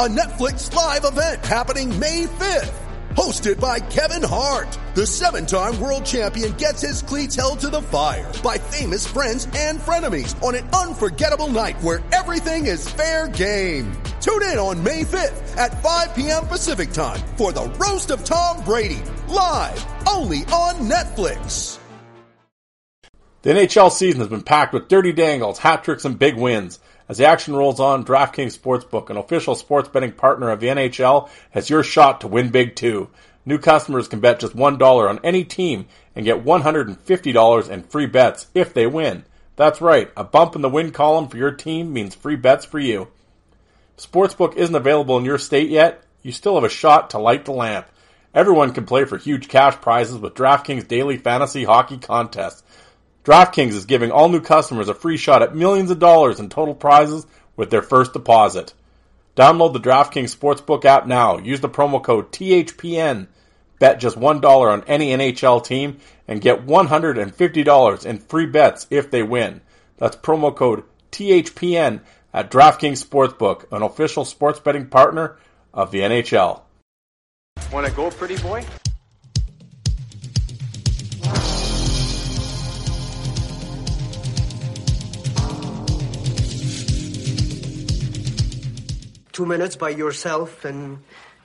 A Netflix live event happening May 5th. Hosted by Kevin Hart. The seven-time world champion gets his cleats held to the fire by famous friends and frenemies on an unforgettable night where everything is fair game. Tune in on May 5th at 5 p.m. Pacific time for the Roast of Tom Brady. Live only on Netflix. The NHL season has been packed with dirty dangles, hat tricks, and big wins. As the action rolls on, DraftKings Sportsbook, an official sports betting partner of the NHL, has your shot to win big too. New customers can bet just $1 on any team and get $150 in free bets if they win. That's right, a bump in the win column for your team means free bets for you. Sportsbook isn't available in your state yet, you still have a shot to light the lamp. Everyone can play for huge cash prizes with DraftKings daily fantasy hockey contests. DraftKings is giving all new customers a free shot at millions of dollars in total prizes with their first deposit. Download the DraftKings Sportsbook app now. Use the promo code THPN. Bet just $1 on any NHL team and get $150 in free bets if they win. That's promo code THPN at DraftKings Sportsbook, an official sports betting partner of the NHL. Want to go, pretty boy? Two minutes by yourself and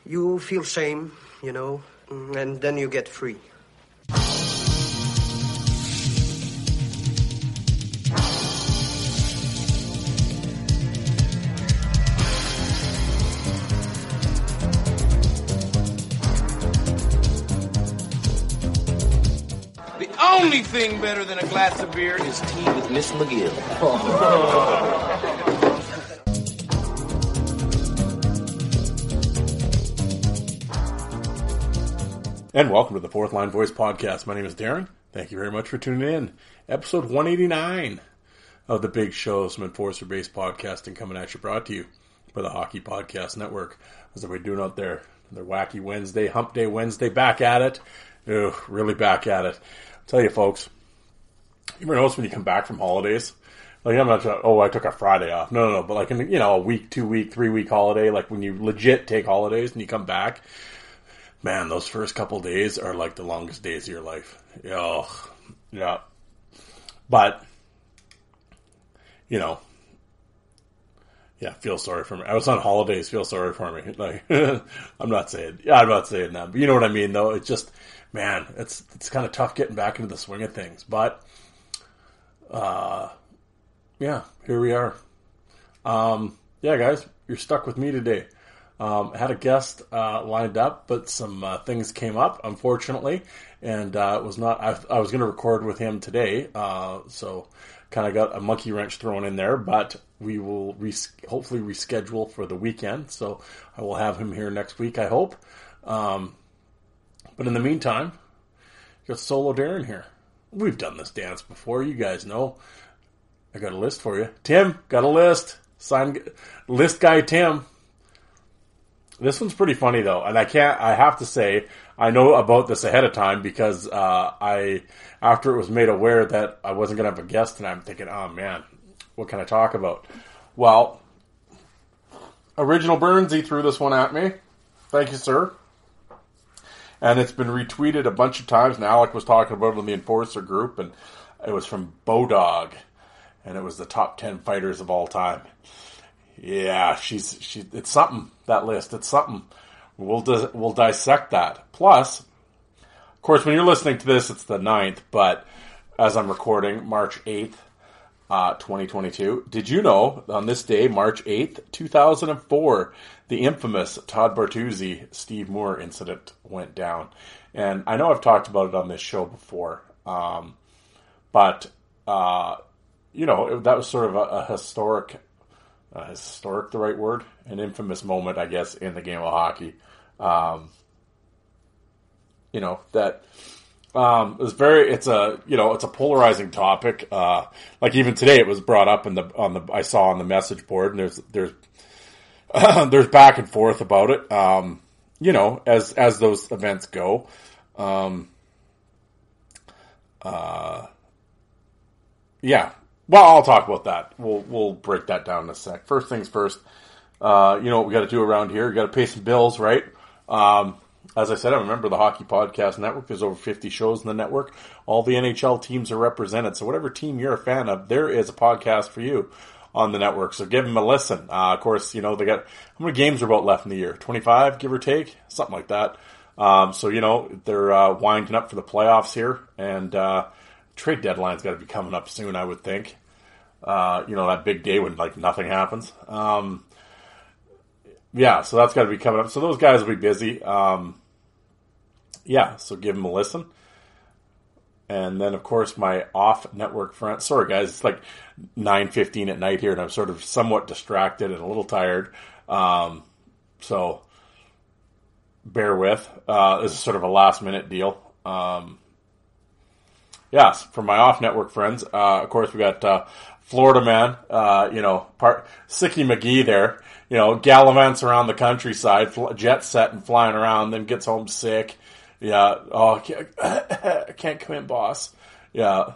you feel shame, you know, and then you get free. The only thing better than a glass of beer is tea with Miss McGill. And welcome to the Fourth Line Voice Podcast. My name is Darren. Thank you very much for tuning in. Episode 189 of the Big Show, some enforcer based podcasting coming at you, brought to you by the Hockey Podcast Network. How's everybody doing out there? Their wacky Wednesday, Hump Day Wednesday, back at it. Ugh, really back at it. I'll tell you, folks, you ever notice when you come back from holidays? Like, I'm not, oh, I took a Friday off. No, no, no. But like, in, you know, a week, two week, three week holiday, like when you legit take holidays and you come back, man, those first couple days are like the longest days of your life. Oh, yeah. But, you know, yeah, feel sorry for me. I was on holidays, feel sorry for me. Like, I'm not saying, yeah, I'm not saying that, but you know what I mean, though. It's just, man, it's, it's kind of tough getting back into the swing of things. But, uh, yeah, here we are. Um, yeah, guys, you're stuck with me today. Um, had a guest uh, lined up, but some uh, things came up, unfortunately, and uh, it was not. I, I was going to record with him today, uh, so kind of got a monkey wrench thrown in there. But we will res- hopefully reschedule for the weekend, so I will have him here next week. I hope. Um, but in the meantime, got solo Darren here. We've done this dance before. You guys know. I got a list for you. Tim, got a list. Sign list guy Tim. This one's pretty funny though, and I can't. I have to say, I know about this ahead of time because uh, I, after it was made aware that I wasn't going to have a guest, and I'm thinking, oh man, what can I talk about? Well, original Burns, he threw this one at me. Thank you, sir. And it's been retweeted a bunch of times. And Alec was talking about it in the Enforcer group, and it was from Bodog, and it was the top ten fighters of all time. Yeah, she's she. It's something that list. It's something. We'll dis- we'll dissect that. Plus, of course, when you're listening to this, it's the 9th, but as I'm recording, March eighth, uh, 2022. Did you know on this day, March eighth, 2004, the infamous Todd Bertuzzi Steve Moore incident went down? And I know I've talked about it on this show before. Um, but uh, you know that was sort of a, a historic, uh, historic the right word, an infamous moment, I guess, in the game of hockey. Um, you know that um, it's very it's a you know it's a polarizing topic. Uh, like even today, it was brought up in the on the I saw on the message board, and there's there's there's back and forth about it. Um, you know, as as those events go. Um, uh, yeah. Well, I'll talk about that. We'll we'll break that down in a sec. First things first. Uh, you know what we got to do around here? We got to pay some bills, right? Um, as I said, I remember the Hockey Podcast Network. There's over 50 shows in the network. All the NHL teams are represented. So whatever team you're a fan of, there is a podcast for you on the network. So give them a listen. Uh, of course, you know, they got, how many games are about left in the year? 25, give or take? Something like that. Um, so, you know, they're uh, winding up for the playoffs here. And uh, trade deadline's got to be coming up soon, I would think. Uh, you know, that big day when, like, nothing happens. Um, yeah, so that's got to be coming up. So those guys will be busy. Um, yeah, so give them a listen. And then, of course, my off-network friend. Sorry, guys, it's like nine fifteen at night here, and I'm sort of somewhat distracted and a little tired. Um, so bear with. Uh, this is sort of a last-minute deal. Um, yes, from my off-network friends, uh, of course, we got uh, Florida man. Uh, you know, part Sicky McGee there. You know, gallivants around the countryside, jet set and flying around, then gets home sick yeah. Oh, I can't, can't come in, boss. Yeah.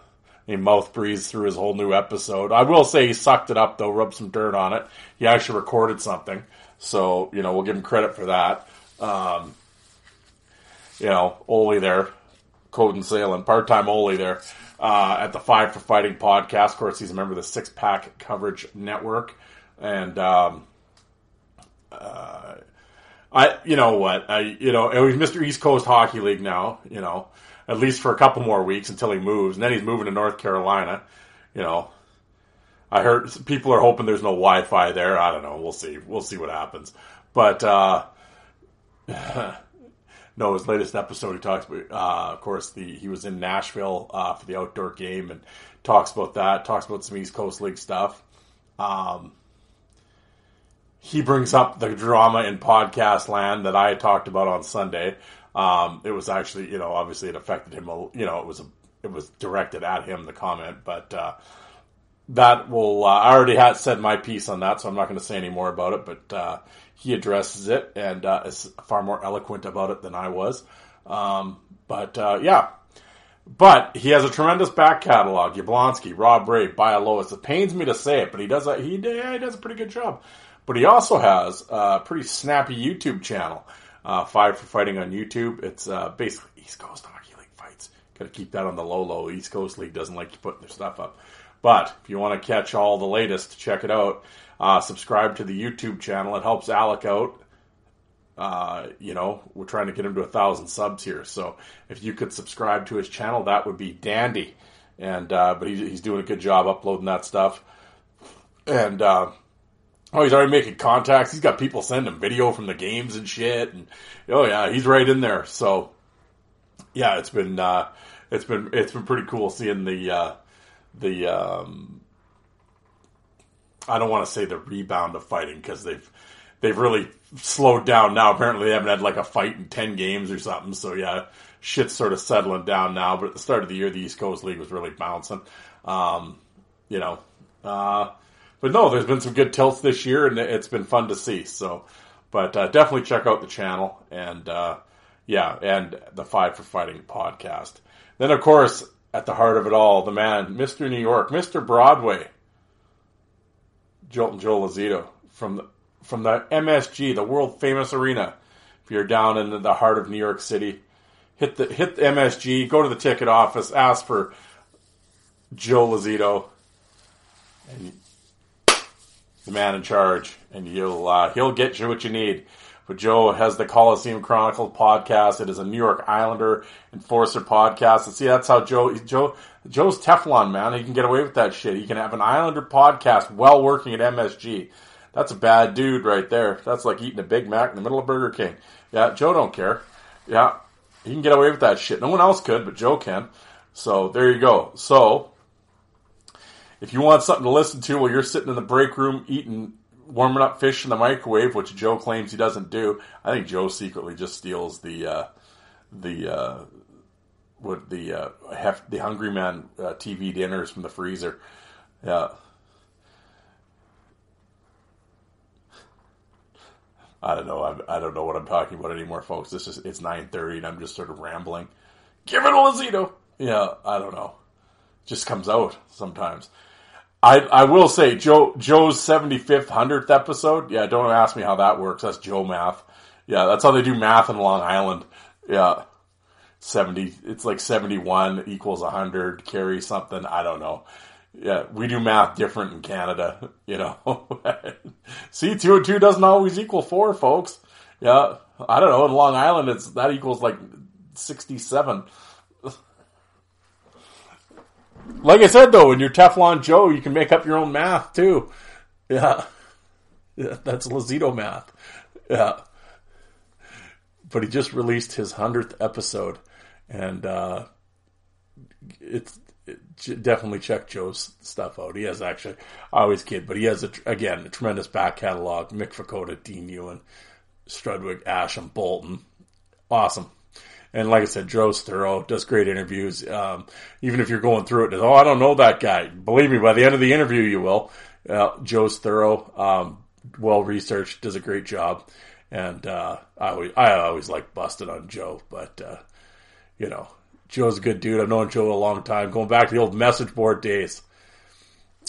He mouth breathes through his whole new episode. I will say he sucked it up though, rubbed some dirt on it. He actually recorded something, so you know we'll give him credit for that. Um, you know, Oli there, code and sailing, part time only there uh, at the Five for Fighting podcast. Of course, he's a member of the Six Pack Coverage Network, and um, uh, I, you know what, I, you know, he's Mr. East Coast Hockey League now, you know, at least for a couple more weeks until he moves, and then he's moving to North Carolina, you know. I heard people are hoping there's no Wi-Fi there. I don't know. We'll see. We'll see what happens. But uh, no, his latest episode, he talks about, uh, of course, the he was in Nashville uh, for the outdoor game and talks about that. Talks about some East Coast League stuff. Um, he brings up the drama in podcast land that I talked about on Sunday. Um, it was actually, you know, obviously it affected him. You know, it was a, it was directed at him the comment, but uh, that will. Uh, I already had said my piece on that, so I'm not going to say any more about it. But uh, he addresses it and uh, is far more eloquent about it than I was. Um, but uh, yeah, but he has a tremendous back catalog. Yablonski, Rob Ray, Bialowas. It pains me to say it, but he does a, he, yeah, he does a pretty good job. But he also has a pretty snappy YouTube channel, uh, Five for Fighting on YouTube. It's uh, basically East Coast Hockey League fights. Got to keep that on the low low. East Coast League doesn't like you putting their stuff up. But if you want to catch all the latest, check it out. Uh, subscribe to the YouTube channel. It helps Alec out. Uh, you know, we're trying to get him to a thousand subs here. So if you could subscribe to his channel, that would be dandy. And uh, but he's, he's doing a good job uploading that stuff. And uh, Oh, he's already making contacts. He's got people sending him video from the games and shit. And oh yeah, he's right in there. So yeah, it's been uh, it's been it's been pretty cool seeing the uh, the um, I don't want to say the rebound of fighting because they've they've really slowed down now. Apparently, they haven't had like a fight in ten games or something. So yeah, shit's sort of settling down now. But at the start of the year, the East Coast League was really bouncing. Um, you know. Uh, but no, there's been some good tilts this year, and it's been fun to see. So, but uh, definitely check out the channel and uh, yeah, and the Five for Fighting podcast. Then, of course, at the heart of it all, the man, Mr. New York, Mr. Broadway, Joel, Joel Lazito from the, from the MSG, the world famous arena. If you're down in the heart of New York City, hit the hit the MSG, go to the ticket office, ask for Joe Lazito, and the man in charge, and you'll uh, he'll get you what you need. But Joe has the Coliseum Chronicle podcast. It is a New York Islander enforcer podcast. And see, that's how Joe Joe Joe's Teflon man. He can get away with that shit. He can have an Islander podcast while working at MSG. That's a bad dude right there. That's like eating a Big Mac in the middle of Burger King. Yeah, Joe don't care. Yeah, he can get away with that shit. No one else could, but Joe can. So there you go. So if you want something to listen to while you're sitting in the break room eating, warming up fish in the microwave, which Joe claims he doesn't do, I think Joe secretly just steals the uh, the uh, what the uh, hef- the Hungry Man uh, TV dinners from the freezer. Yeah. I don't know. I'm, I don't know what I'm talking about anymore, folks. This is it's 9:30 and I'm just sort of rambling. Give it a Lazito. Yeah, I don't know. just comes out sometimes. I I will say Joe Joe's 75th 100th episode. Yeah, don't ask me how that works. That's Joe math. Yeah, that's how they do math in Long Island. Yeah. 70 it's like 71 equals 100 carry something i don't know yeah we do math different in canada you know see two and two doesn't always equal four folks yeah i don't know in long island it's that equals like 67 like i said though when you're teflon joe you can make up your own math too yeah, yeah that's lazito math yeah but he just released his 100th episode and uh, it's it, definitely check Joe's stuff out. He has actually, I always kid, but he has a, again a tremendous back catalog. Mick Vukota, Dean Ewen, Strudwick, Ash, and Bolton, awesome. And like I said, Joe's thorough, does great interviews. Um, even if you're going through it, oh, I don't know that guy. Believe me, by the end of the interview, you will. Uh, Joe's thorough, um, well researched, does a great job. And uh, I always, I always like busted on Joe, but uh, you know, Joe's a good dude. I've known Joe a long time, going back to the old message board days.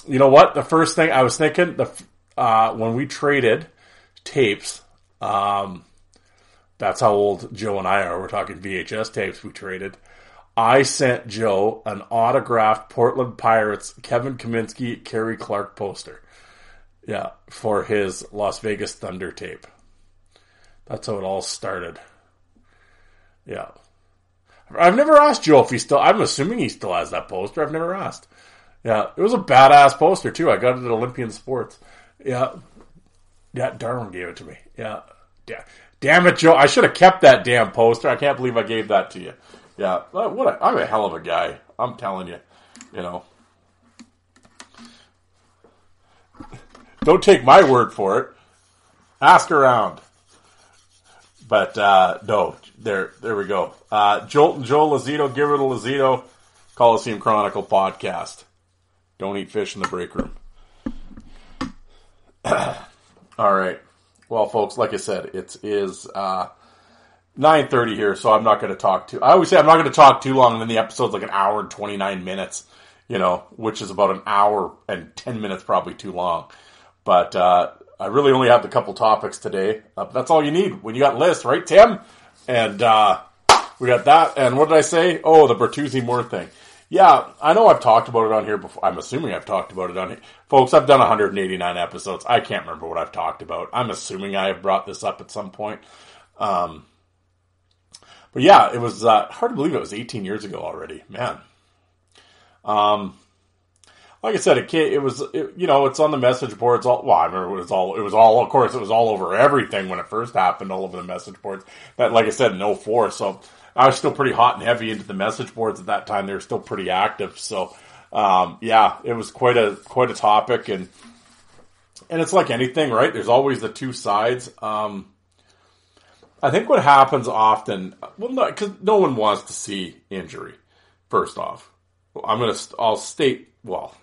You know what? The first thing I was thinking, the uh, when we traded tapes, um, that's how old Joe and I are. We're talking VHS tapes we traded. I sent Joe an autographed Portland Pirates Kevin Kaminski Kerry Clark poster. Yeah, for his Las Vegas Thunder tape. That's how it all started. Yeah. I've never asked Joe if he still. I'm assuming he still has that poster. I've never asked. Yeah, it was a badass poster too. I got it at Olympian Sports. Yeah, yeah. Darwin gave it to me. Yeah, yeah. Damn it, Joe! I should have kept that damn poster. I can't believe I gave that to you. Yeah, what? A, I'm a hell of a guy. I'm telling you. You know. Don't take my word for it. Ask around. But uh, no, there, there we go. Uh, Jolt and Joel Lazito, give it a Lazito, Coliseum Chronicle podcast. Don't eat fish in the break room. All right. Well, folks, like I said, it is uh, nine thirty here, so I'm not going to talk too. I always say I'm not going to talk too long, and then the episode's like an hour and twenty nine minutes. You know, which is about an hour and ten minutes, probably too long. But uh, I really only have a couple topics today. Uh, that's all you need when you got lists, right, Tim? And uh, we got that. And what did I say? Oh, the Bertuzzi Moore thing. Yeah, I know I've talked about it on here before. I'm assuming I've talked about it on here. Folks, I've done 189 episodes. I can't remember what I've talked about. I'm assuming I have brought this up at some point. Um, but yeah, it was uh, hard to believe it was 18 years ago already. Man. Um, like I said, it it was it, you know it's on the message boards. All well, I remember it was all it was all of course it was all over everything when it first happened, all over the message boards. That like I said, no 04, so I was still pretty hot and heavy into the message boards at that time. They were still pretty active, so um, yeah, it was quite a quite a topic, and and it's like anything, right? There's always the two sides. Um, I think what happens often, well, because no, no one wants to see injury. First off, I'm gonna I'll state well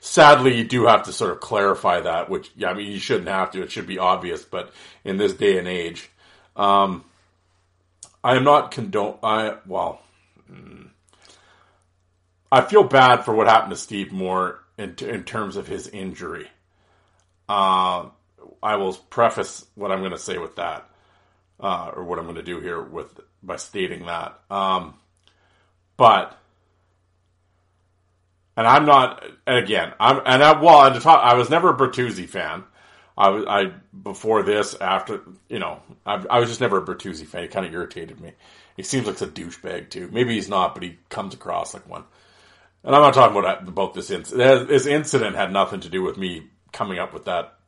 sadly, you do have to sort of clarify that, which, yeah, I mean, you shouldn't have to. It should be obvious, but in this day and age, um, I am not condone, I, well, mm, I feel bad for what happened to Steve Moore in, in terms of his injury. Uh, I will preface what I'm going to say with that, uh, or what I'm going to do here with by stating that. Um, but and I'm not. And again, I'm and I well, and talk, I was never a Bertuzzi fan. I was I before this, after you know, I, I was just never a Bertuzzi fan. He kind of irritated me. He seems like a douchebag too. Maybe he's not, but he comes across like one. And I'm not talking about about this incident. This incident had nothing to do with me coming up with that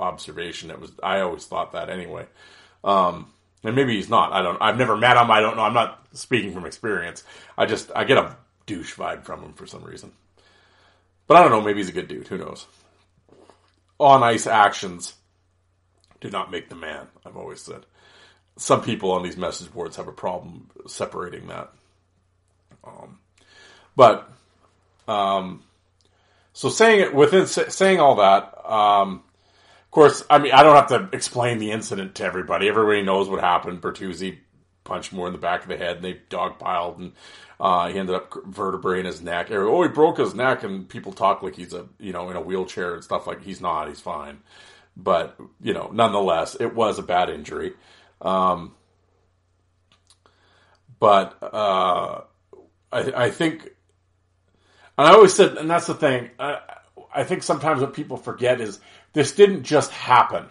observation. It was I always thought that anyway. Um, and maybe he's not. I don't. I've never met him. I don't know. I'm not speaking from experience. I just I get a douche vibe from him for some reason. But I don't know. Maybe he's a good dude. Who knows? On ice actions do not make the man. I've always said. Some people on these message boards have a problem separating that. Um, but um, so saying it within saying all that, um, of course, I mean I don't have to explain the incident to everybody. Everybody knows what happened. Bertuzzi punched Moore in the back of the head, and they dogpiled, and uh, he ended up vertebrae in his neck. Oh, he broke his neck, and people talk like he's a you know in a wheelchair and stuff like he's not. He's fine, but you know, nonetheless, it was a bad injury. Um, but uh, I, I think, and I always said, and that's the thing. I, I think sometimes what people forget is this didn't just happen.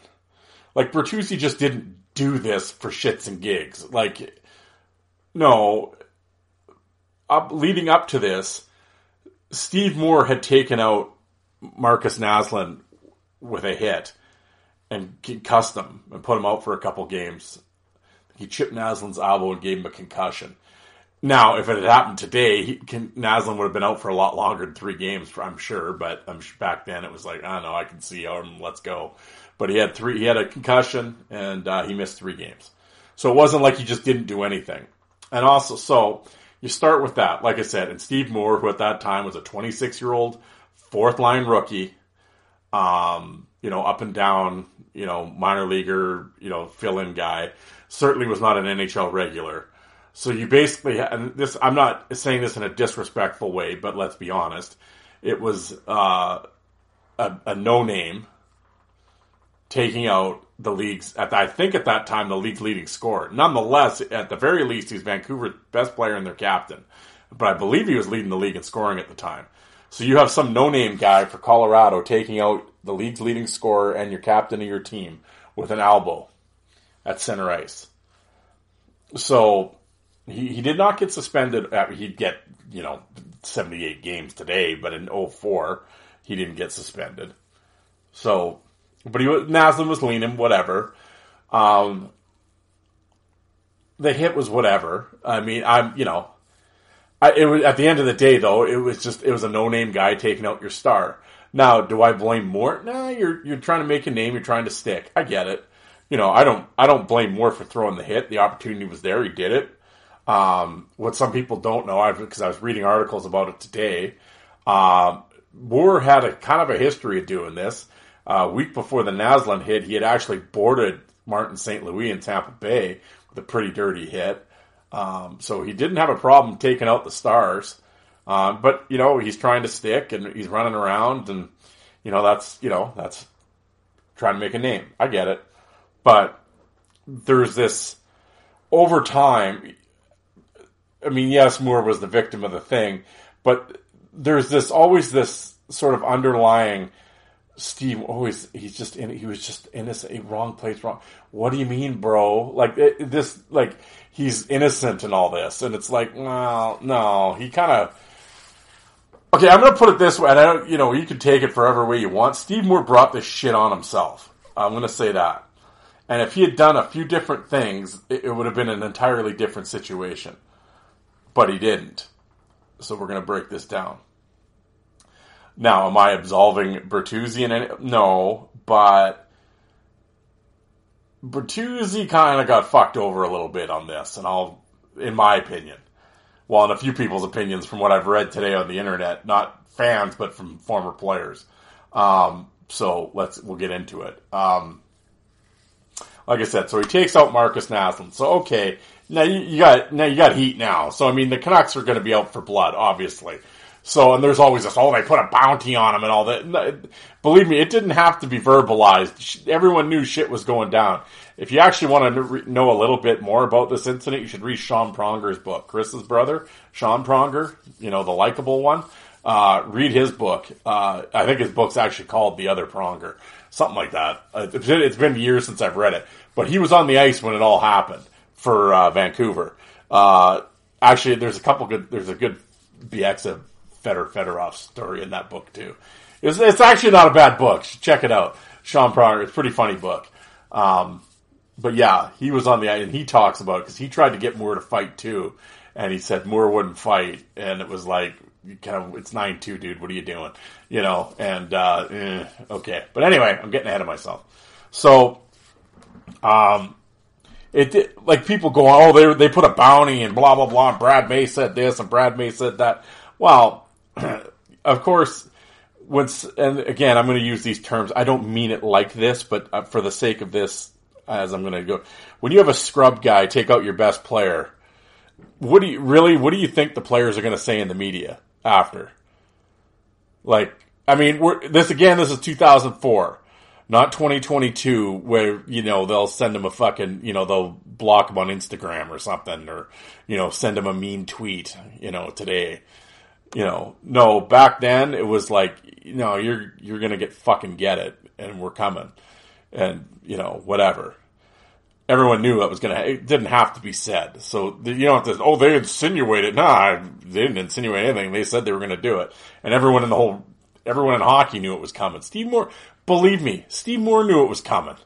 Like Bertuzzi just didn't do this for shits and gigs. Like, no, up leading up to this, Steve Moore had taken out Markus Naslund with a hit and concussed him and put him out for a couple games. He chipped Naslund's elbow and gave him a concussion. Now, if it had happened today, he, Naslund would have been out for a lot longer than three games, I'm sure. But back then it was like, I don't know, I can see him. Let's go. But he had three. He had a concussion and uh, he missed three games. So it wasn't like he just didn't do anything. And also, so you start with that, like I said, and Steve Moore, who at that time was a 26 year old fourth line rookie, um, you know, up and down, you know, minor leaguer, you know, fill in guy, certainly was not an NHL regular. So you basically, and this, I'm not saying this in a disrespectful way, but let's be honest, it was uh, a, a no name taking out the league's at I think at that time the league's leading scorer. Nonetheless, at the very least, he's Vancouver's best player and their captain. But I believe he was leading the league in scoring at the time. So you have some no-name guy for Colorado taking out the league's leading scorer and your captain of your team with an elbow at center ice. So he, he did not get suspended. Uh, he'd get, you know, 78 games today, but in 04, he didn't get suspended. So but he was, Naslund was leaning, whatever. Um, the hit was whatever. I mean, I'm, you know, I, it was at the end of the day though. It was just it was a no name guy taking out your star. Now, do I blame Moore? Nah, you're you're trying to make a name. You're trying to stick. I get it. You know, I don't I don't blame Moore for throwing the hit. The opportunity was there. He did it. Um, what some people don't know, I because I was reading articles about it today. Um, Moore had a kind of a history of doing this. A uh, week before the Naslund hit, he had actually boarded Martin St. Louis in Tampa Bay with a pretty dirty hit. Um, so he didn't have a problem taking out the stars. Um, but, you know, he's trying to stick and he's running around and, you know, that's, you know, that's trying to make a name. I get it. But there's this over time. I mean, yes, Moore was the victim of the thing, but there's this always this sort of underlying Steve always he's just in he was just innocent wrong place wrong what do you mean bro? Like it, this like he's innocent in all this and it's like well no he kind of okay I'm gonna put it this way and I don't you know you can take it forever way you want. Steve Moore brought this shit on himself I'm gonna say that. And if he had done a few different things it, it would have been an entirely different situation. But he didn't. So we're gonna break this down now, am I absolving Bertuzzi in any? No, but Bertuzzi kind of got fucked over a little bit on this, and I'll, in my opinion, well, in a few people's opinions from what I've read today on the internet, not fans, but from former players. Um, so let's we'll get into it. Um, like I said, so he takes out Markus Naslund. So okay, now you, you got now you got heat now. So I mean, the Canucks are going to be out for blood, obviously. So, and there's always this, oh, they put a bounty on him and all that. Believe me, it didn't have to be verbalized. Everyone knew shit was going down. If you actually want to know a little bit more about this incident, you should read Sean Pronger's book. Chris's brother, Sean Pronger, you know, the likable one. Uh, read his book. Uh, I think his book's actually called The Other Pronger. Something like that. Uh, it's been years since I've read it. But he was on the ice when it all happened for uh, Vancouver. Uh, actually, there's a couple good, there's a good BX Fedor Fedorov story in that book too. It's, it's actually not a bad book. Check it out, Sean Pronger. It's a pretty funny book. Um, but yeah, he was on the and he talks about because he tried to get Moore to fight too, and he said Moore wouldn't fight, and it was like kind of it's nine two, dude. What are you doing? You know, and uh, eh, okay, but anyway, I'm getting ahead of myself. So, um, it like people go, oh, they they put a bounty and blah blah blah. And Brad May said this and Brad May said that. Well, of course, when and again, I'm going to use these terms. I don't mean it like this, but uh, for the sake of this, as I'm going to go, when you have a scrub guy take out your best player, what do you really? What do you think the players are going to say in the media after? Like, I mean, we're this again. This is 2004 not 2022 where you know they'll send him a fucking you know they'll block him on Instagram or something or you know send him a mean tweet you know today you know no back then it was like you know you're you're gonna get fucking get it and we're coming and you know whatever everyone knew that was gonna it didn't have to be said so you don't have to oh they insinuated nah they didn't insinuate anything they said they were gonna do it and everyone in the whole everyone in hockey knew it was coming Steve Moore Believe me, Steve Moore knew it was coming.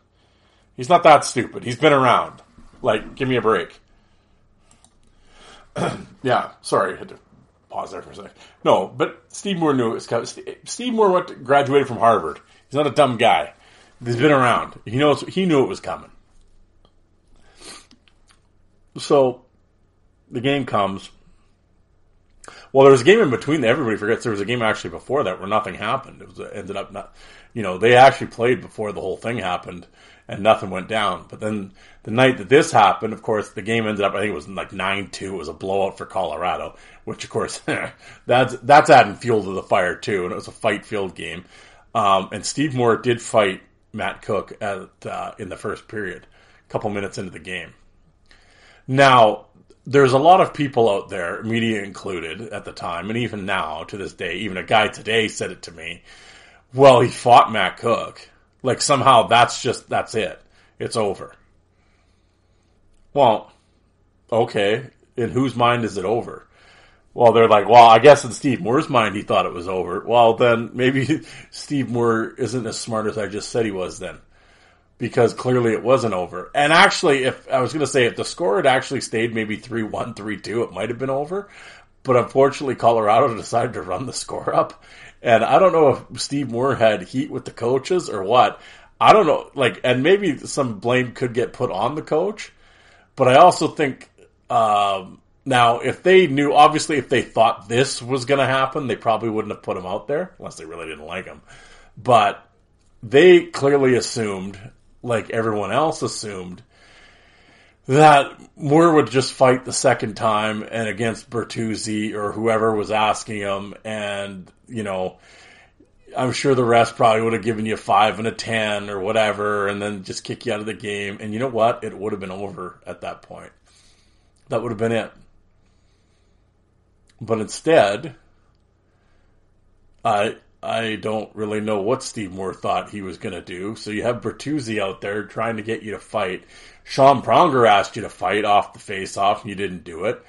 He's not that stupid. He's been around. Like, give me a break. yeah, sorry, I had to pause there for a second. No, but Steve Moore knew it was coming. Steve Moore went to, graduated from Harvard. He's not a dumb guy. He's been around. He knows. He knew it was coming. So, the game comes. Well, there was a game in between that everybody forgets. There was a game actually before that where nothing happened. It was it ended up not you know, they actually played before the whole thing happened and nothing went down. But then the night that this happened, of course, the game ended up, I think it was like 9-2. It was a blowout for Colorado, which of course, that's, that's adding fuel to the fire too. And it was a fight filled game. Um, and Steve Moore did fight Matt Cooke at, uh, in the first period, a couple minutes into the game. Now, there's a lot of people out there, media included at the time, and even now to this day, even a guy today said it to me well, he fought Matt Cooke. Like somehow that's just that's it. It's over. Well, okay. In whose mind is it over? Well, they're like, well, I guess in Steve Moore's mind he thought it was over. Well, then maybe Steve Moore isn't as smart as I just said he was then. Because clearly it wasn't over. And actually, if I was going to say if the score had actually stayed maybe 3 1, 3 2, it might have been over. But unfortunately, Colorado decided to run the score up. And I don't know if Steve Moore had heat with the coaches or what. I don't know. Like, and maybe some blame could get put on the coach. But I also think, um, now, if they knew, obviously, if they thought this was going to happen, they probably wouldn't have put him out there unless they really didn't like him. But they clearly assumed, like everyone else assumed, that Moore would just fight the second time and against Bertuzzi or whoever was asking him, and you know, I'm sure the rest probably would have given you a five and a ten or whatever, and then just kick you out of the game. And you know what? It would have been over at that point. That would have been it. But instead, I I don't really know what Steve Moore thought he was going to do. So you have Bertuzzi out there trying to get you to fight. Sean Pronger asked you to fight off the face off, and you didn't do it.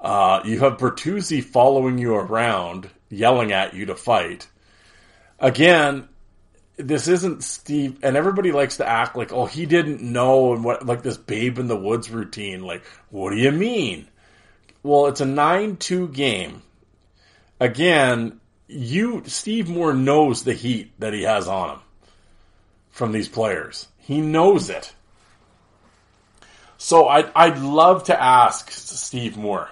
Uh, you have Bertuzzi following you around, yelling at you to fight. Again, this isn't Steve, and everybody likes to act like, oh, he didn't know, and what, like this babe in the woods routine. Like, what do you mean? Well, it's a 9 2 game. Again, you, Steve Moore knows the heat that he has on him from these players. He knows it. So I'd, I'd love to ask Steve Moore,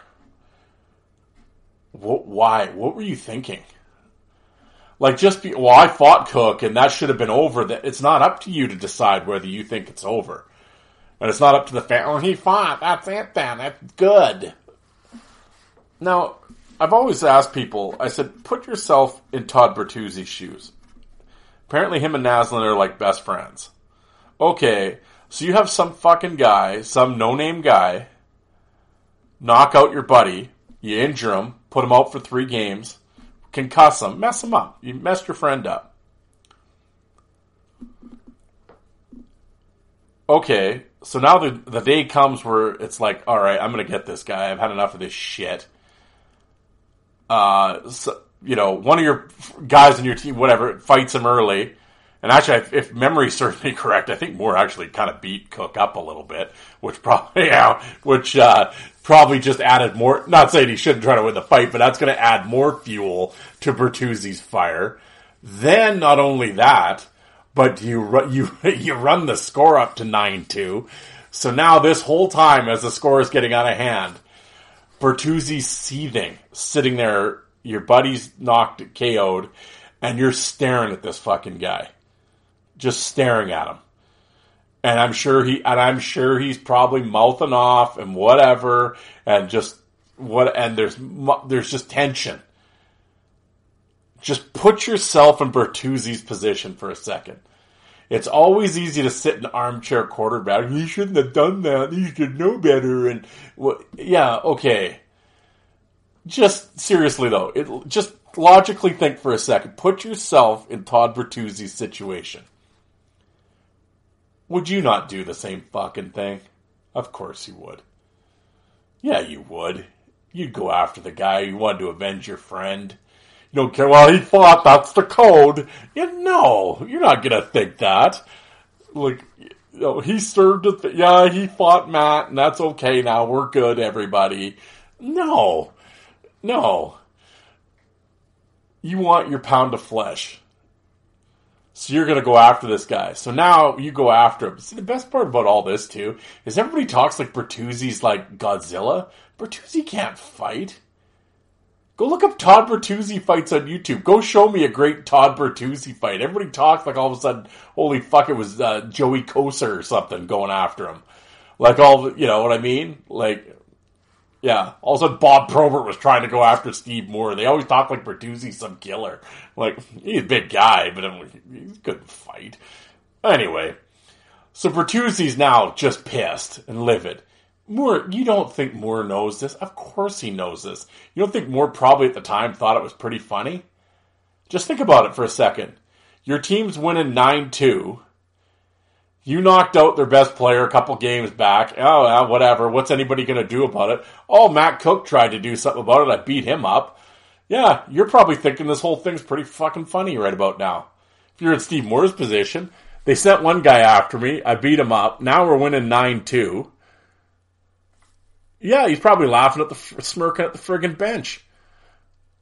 what, why? What were you thinking? Like just be, well, I fought Cooke, and that should have been over. That it's not up to you to decide whether you think it's over. And it's not up to the fan. Oh, he fought. That's it then. That's good. Now, I've always asked people, I said, put yourself in Todd Bertuzzi's shoes. Apparently him and Naslund are like best friends. Okay, so you have some fucking guy, some no-name guy, knock out your buddy, you injure him, put him out for three games, concuss them, mess them up. You messed your friend up. Okay, so now the the day comes where it's like, all right, I'm gonna get this guy. I've had enough of this shit. Uh, so, you know, one of your guys in your team, whatever, fights him early, And actually, if- memory serves me correct, I think Moore actually kind of beat Cooke up a little bit, which probably, yeah, which uh, probably just added more. Not saying he shouldn't try to win the fight, but that's going to add more fuel to Bertuzzi's fire. Then, not only that, but you you you run the score up to nine two. So now this whole time, as the score is getting out of hand, Bertuzzi's seething, sitting there. Your buddy's knocked KO'd, and you're staring at this fucking guy, just staring at him. And I'm sure he, and I'm sure he's probably mouthing off and whatever, and just what, and there's there's just tension. Just put yourself in Bertuzzi's position for a second. It's always easy to sit in armchair quarterback. He shouldn't have done that. He should know better. And well, yeah, okay. Just seriously though, it just logically think for a second. Put yourself in Todd Bertuzzi's situation. Would you not do the same fucking thing? Of course you would. Yeah, you would. You'd go after the guy you wanted to avenge your friend. You don't care. Well, he fought. That's the code. You no, you're not gonna think that. Like, you know, he served. The, yeah, he fought Matt, and that's okay. Now we're good, everybody. No, no. You want your pound of flesh. So you're going to go after this guy. So now you go after him. See, the best part about all this, too, is everybody talks like Bertuzzi's like Godzilla. Bertuzzi can't fight. Go look up Todd Bertuzzi fights on YouTube. Go show me a great Todd Bertuzzi fight. Everybody talks like all of a sudden, holy fuck, it was uh, Joey Kocur or something going after him. Like all, you know what I mean? Like, yeah. All of a sudden, Bob Probert was trying to go after Steve Moore. They always talk like Bertuzzi's some killer. Like, he's a big guy, but I'm like, he couldn't fight. Anyway, so Bertuzzi's now just pissed and livid. Moore, you don't think Moore knows this? Of course he knows this. You don't think Moore probably at the time thought it was pretty funny? Just think about it for a second. Your team's winning 9 2. You knocked out their best player a couple games back. Oh, uh, whatever. What's anybody going to do about it? Oh, Matt Cooke tried to do something about it. I beat him up. Yeah, you're probably thinking this whole thing's pretty fucking funny right about now. If you're in Steve Moore's position, they sent one guy after me. I beat him up. Now we're winning 9 2. Yeah, he's probably laughing at the smirking at the friggin' bench.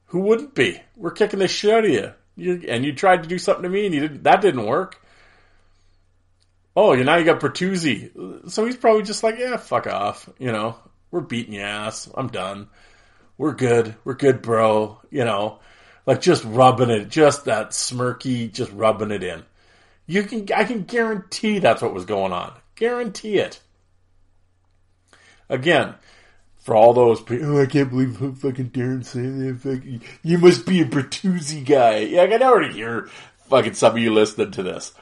Who wouldn't be? We're kicking the shit out of you. you and you tried to do something to me, and you didn't. That didn't work. Oh, now you got Bertuzzi. So he's probably just like, yeah, fuck off. You know, we're beating your ass. I'm done. We're good. We're good, bro. You know, like just rubbing it, just that smirky, just rubbing it in. You can, I can guarantee that's what was going on. Guarantee it. Again, for all those people, oh, I can't believe fucking Darren saying that. You must be a Bertuzzi guy. Yeah, I can already hear fucking some of you listening to this.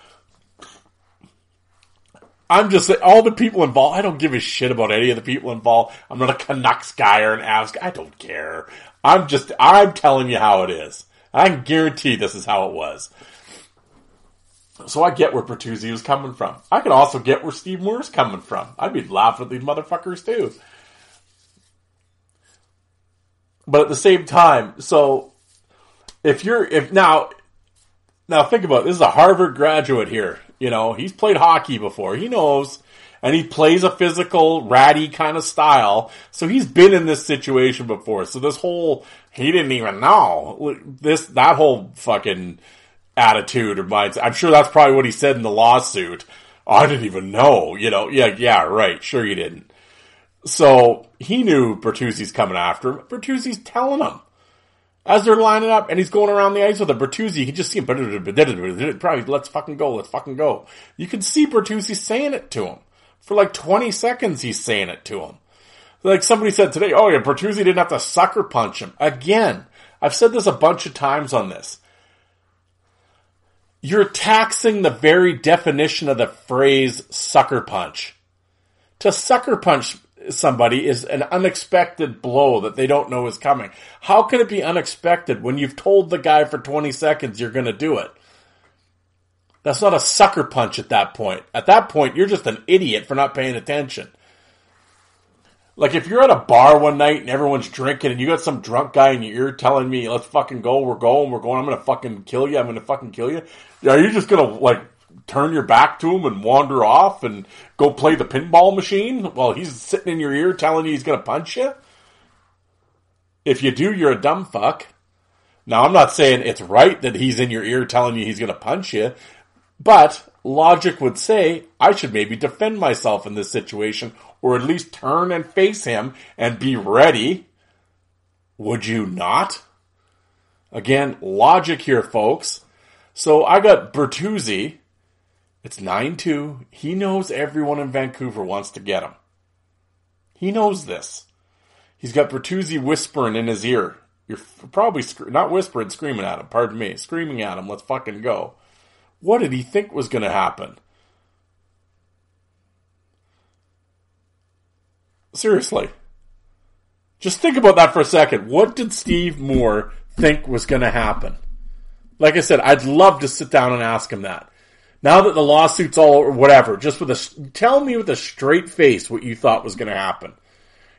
I'm just all the people involved, I don't give a shit about any of the people involved. I'm not a Canucks guy or an Avs guy. I don't care. I'm just, I'm telling you how it is. I can guarantee this is how it was. So I get where Bertuzzi was coming from. I can also get where Steve Moore's coming from. I'd be laughing at these motherfuckers too. But at the same time, so if you're, if now, now think about it. This is a Harvard graduate here. You know, he's played hockey before. He knows. And he plays a physical, ratty kind of style. So he's been in this situation before. So this whole, he didn't even know. This, that whole fucking attitude or mindset. I'm sure that's probably what he said in the lawsuit. Oh, I didn't even know. You know, yeah, yeah, right. Sure you didn't. So he knew Bertuzzi's coming after him. Bertuzzi's telling him as they're lining up, and he's going around the ice with a Bertuzzi. You can just see him. Probably let's fucking go. Let's fucking go. You can see Bertuzzi saying it to him for like 20 seconds. He's saying it to him. Like somebody said today, oh yeah, Bertuzzi didn't have to sucker punch him. Again, I've said this a bunch of times on this. You're taxing the very definition of the phrase sucker punch. To sucker punch somebody is an unexpected blow that they don't know is coming. How can it be unexpected when you've told the guy for 20 seconds you're going to do it? That's not a sucker punch at that point. At that point, you're just an idiot for not paying attention. Like if you're at a bar one night and everyone's drinking and you got some drunk guy in your ear telling me, "Let's fucking go, we're going, we're going, I'm gonna fucking kill you, I'm gonna fucking kill you," are you just gonna like turn your back to him and wander off and go play the pinball machine while he's sitting in your ear telling you he's gonna punch you? If you do, you're a dumb fuck. Now I'm not saying it's right that he's in your ear telling you he's gonna punch you, but logic would say I should maybe defend myself in this situation or at least turn and face him and be ready. Would you not? Again, logic here, folks. So I got Bertuzzi. It's 9 2. He knows everyone in Vancouver wants to get him. He knows this. He's got Bertuzzi whispering in his ear. You're probably sc- not whispering, screaming at him. Pardon me. Screaming at him. Let's fucking go. What did he think was going to happen? Seriously. Just think about that for a second. What did Steve Moore think was going to happen? Like I said, I'd love to sit down and ask him that. Now that the lawsuit's all whatever, just with a, tell me with a straight face what you thought was going to happen.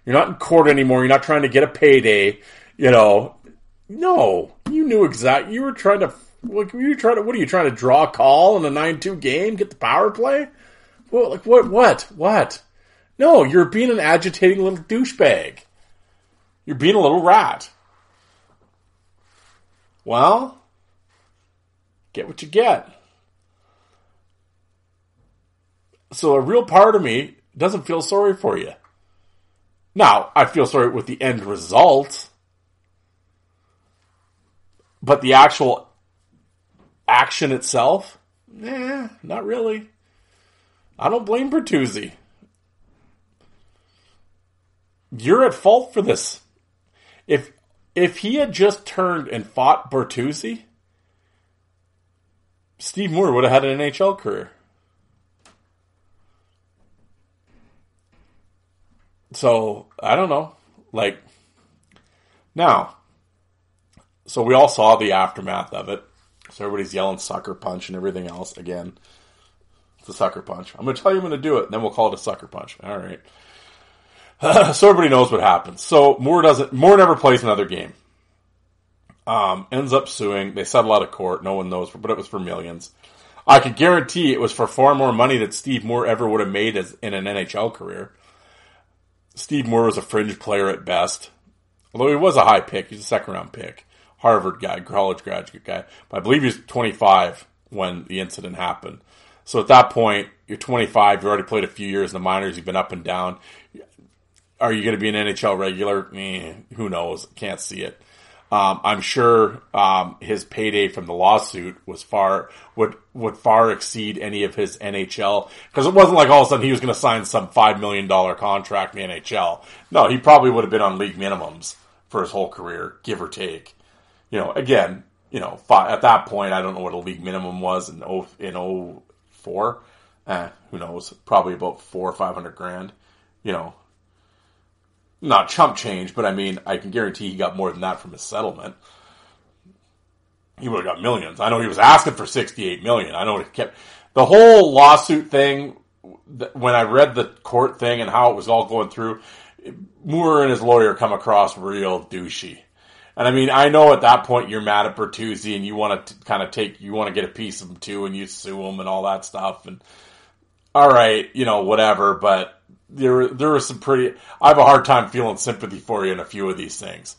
You're not in court anymore. You're not trying to get a payday. You know, no, you knew exactly. You were trying to, like, you trying to, what are you trying to draw a call in a 9-2 game? Get the power play? Well, like, what, what, what? No, you're being an agitating little douchebag. You're being a little rat. Well, get what you get. So a real part of me doesn't feel sorry for you. Now, I feel sorry with the end result. But the actual action itself, nah, not really. I don't blame Bertuzzi. You're at fault for this. If if he had just turned and fought Bertuzzi, Steve Moore would have had an NHL career. So I don't know. Like now, so we all saw the aftermath of it. So everybody's yelling sucker punch and everything else. Again, it's a sucker punch. I'm going to tell you I'm going to do it, and then we'll call it a sucker punch. All right. so everybody knows what happens. So Moore doesn't. Moore never plays another game. Um, ends up suing. They settle out of court. No one knows, but it was for millions. I could guarantee it was for far more money than Steve Moore ever would have made as in an NHL career. Steve Moore was a fringe player at best, although he was a high pick. He's a second round pick, Harvard guy, college graduate guy. But I believe he was 25 when the incident happened. So at that point, you're 25. You already played a few years in the minors. You've been up and down. Are you going to be an NHL regular? Eh, who knows? Can't see it. Um, I'm sure um, his payday from the lawsuit was far would would far exceed any of his NHL because it wasn't like all of a sudden he was going to sign some five million dollar contract in the NHL. No, he probably would have been on league minimums for his whole career, give or take. You know, again, you know, five, at that point, I don't know what a league minimum was in oh in 04. Eh, who knows? Probably about four or five hundred grand. You know, not chump change, but I mean, I can guarantee he got more than that from his settlement. He would have got millions. I know he was asking for 68 million. I know it kept the whole lawsuit thing. When I read the court thing and how it was all going through, Moore and his lawyer come across real douchey. And I mean, I know at that point you're mad at Bertuzzi and you want to kind of take, you want to get a piece of him too, and you sue him and all that stuff. And all right, you know, whatever. But there there was some pretty. I have a hard time feeling sympathy for you in a few of these things,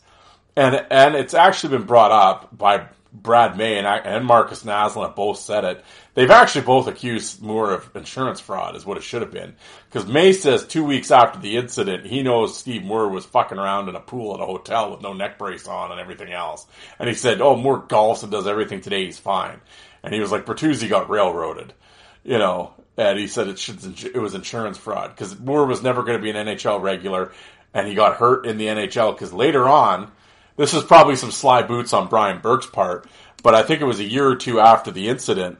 and and it's actually been brought up by Brad May and, and Markus Naslund have both said it. They've actually both accused Moore of insurance fraud, is what it should have been. Because May says two weeks after the incident, he knows Steve Moore was fucking around in a pool at a hotel with no neck brace on and everything else. And he said, "Oh, Moore golfs and does everything today. He's fine." And he was like, "Bertuzzi got railroaded," you know and he said it it was insurance fraud because Moore was never going to be an NHL regular, and he got hurt in the NHL because later on, this is probably some sly boots on Brian Burke's part, but I think it was a year or two after the incident.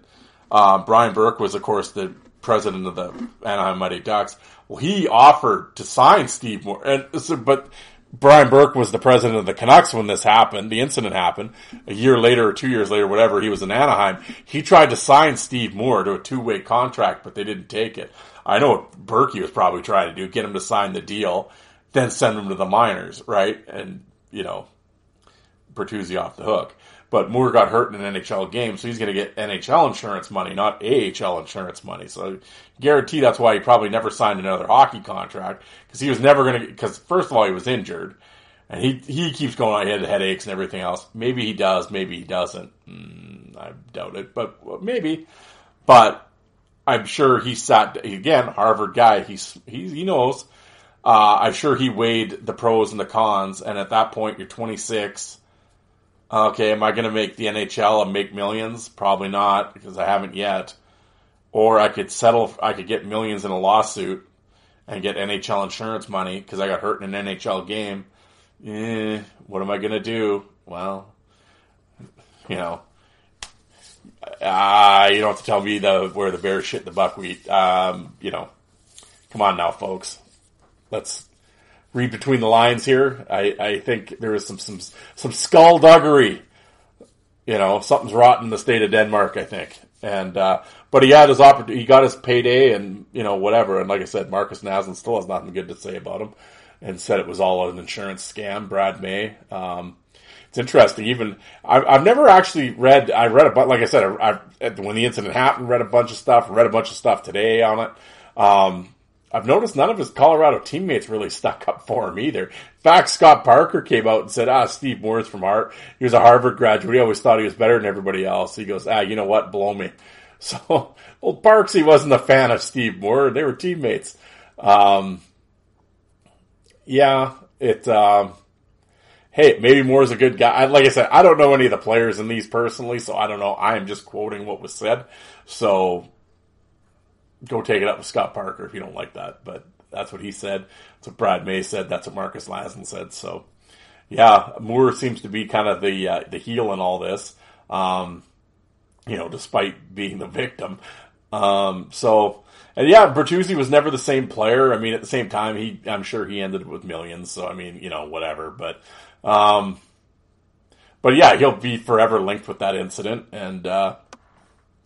Um, Brian Burke was, of course, the president of the Anaheim Mighty Ducks. Well, he offered to sign Steve Moore, and so, but Brian Burke was the president of the Canucks when this happened, the incident happened. A year later or two years later, whatever, he was in Anaheim. He tried to sign Steve Moore to a two way contract, but they didn't take it. I know what Berkey was probably trying to do, get him to sign the deal then send him to the minors, right? And you know, Bertuzzi off the hook. But Moore got hurt in an NHL game, so he's going to get NHL insurance money, not AHL insurance money. So guarantee that's why he probably never signed another hockey contract because he was never going to. Because first of all, he was injured, and he he keeps going. I had headaches and everything else. Maybe he does, maybe he doesn't. Mm, I doubt it, but maybe. But I'm sure he sat again. Harvard guy. He's he he knows. Uh, I'm sure he weighed the pros and the cons, and at that point, you're 26 Okay, am I going to make the NHL and make millions? Probably not because I haven't yet. Or I could settle. I could get millions in a lawsuit and get NHL insurance money because I got hurt in an NHL game. Eh, what am I going to do? Well, you know, uh, you don't have to tell me the where the bears shit the buckwheat. Um, you know, come on now, folks. Let's read between the lines here. I, I think there is some some some skullduggery. You know, something's rotten in the state of Denmark. I think, and uh, but he had his opportunity. He got his payday, and you know whatever. And like I said, Markus Naslund still has nothing good to say about him, and said it was all an insurance scam. Brad May. Um, it's interesting. Even I've, I've never actually read. I read a bunch. Like I said, I, I, when the incident happened, read a bunch of stuff. Read a bunch of stuff today on it. Um, I've noticed none of his Colorado teammates really stuck up for him either. In fact, Scott Parker came out and said, ah, Steve Moore's from Hart. He was a Harvard graduate. He always thought he was better than everybody else. He goes, ah, you know what? Blow me. So, old Parks, he wasn't a fan of Steve Moore. They were teammates. Um, yeah, it, um, hey, maybe Moore's a good guy. Like I said, I don't know any of the players in these personally, so I don't know. I am just quoting what was said. So, go take it up with Scott Parker if you don't like that. But that's what he said. That's what Brad May said. That's what Markus Naslund said. So, yeah, Moore seems to be kind of the uh, the heel in all this. Um, you know, despite being the victim. Um, so, and yeah, Bertuzzi was never the same player. I mean, at the same time, he I'm sure he ended with millions. So, I mean, you know, whatever. But, um, but yeah, he'll be forever linked with that incident and uh,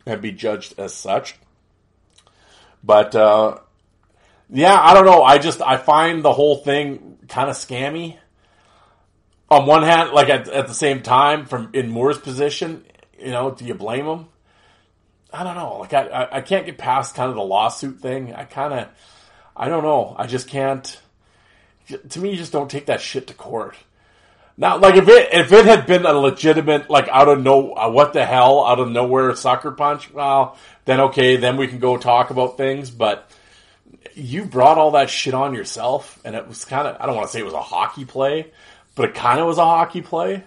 and be judged as such. But uh, yeah, I don't know. I just I find the whole thing kind of scammy. On one hand, like at, at the same time, from in Moore's position, you know, do you blame him? I don't know. Like I, I, can't get past kind of the lawsuit thing. I kind of, I don't know. I just can't. To me, you just don't take that shit to court. Now, like if it if it had been a legitimate like out of no uh, what the hell out of nowhere sucker punch, well, then okay, then we can go talk about things. But you brought all that shit on yourself, and it was kind of I don't want to say it was a hockey play, but it kind of was a hockey play.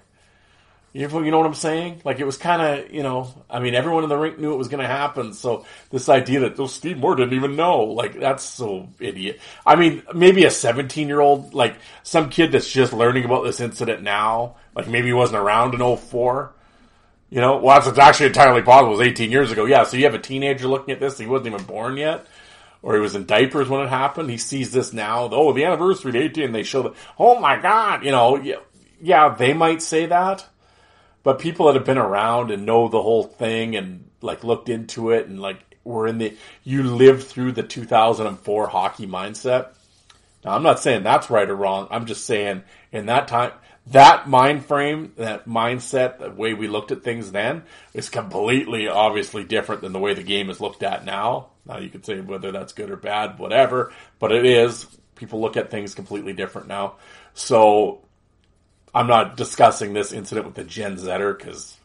You know, what I'm saying? Like it was kind of, you know, I mean, everyone in the rink knew it was going to happen. So this idea that oh, Steve Moore didn't even know, like that's so idiot. I mean, maybe a 17 year old, like some kid that's just learning about this incident now, like maybe he wasn't around in 04. You know, well, that's actually entirely possible. It was 18 years ago. Yeah. So you have a teenager looking at this. He wasn't even born yet. Or he was in diapers when it happened. He sees this now. Oh, the anniversary, 18. They show the, oh my God, you know, yeah, yeah, they might say that but people that have been around and know the whole thing and like looked into it and like were in the you lived through the 2004 hockey mindset. Now I'm not saying that's right or wrong. I'm just saying in that time that mind frame, that mindset, the way we looked at things then is completely obviously different than the way the game is looked at now. Now you could say whether that's good or bad, whatever, but it is. People look at things completely different now. So I'm not discussing this incident with the Gen Zetter because,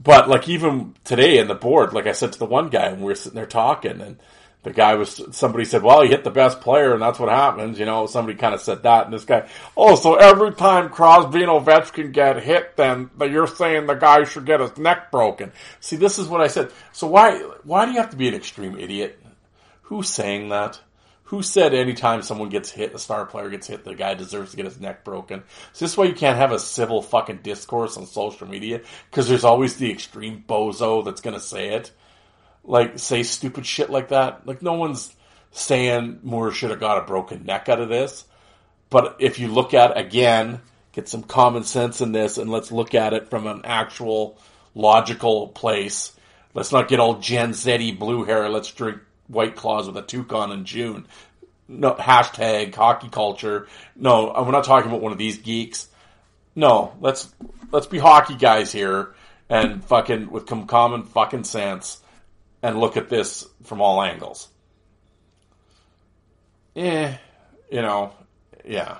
but like even today in the board, like I said to the one guy, and we were sitting there talking, and the guy was somebody said, "Well, he hit the best player, and that's what happens." You know, somebody kind of said that, and this guy, oh, so every time Crosby and Ovechkin get hit, then you're saying the guy should get his neck broken. See, this is what I said. So why why do you have to be an extreme idiot? Who's saying that? Who said anytime someone gets hit, a star player gets hit, the guy deserves to get his neck broken? So this way you can't have a civil fucking discourse on social media because there's always the extreme bozo that's gonna say it, like say stupid shit like that. Like no one's saying Moore should have got a broken neck out of this, but if you look at again, get some common sense in this, and let's look at it from an actual logical place. Let's not get all Gen Z blue hair. Let's drink White Claws with a toucan in June. no hashtag hockey culture. No, we're not talking about one of these geeks. No, let's let's be hockey guys here and fucking with some common fucking sense and look at this from all angles. Eh, you know, yeah.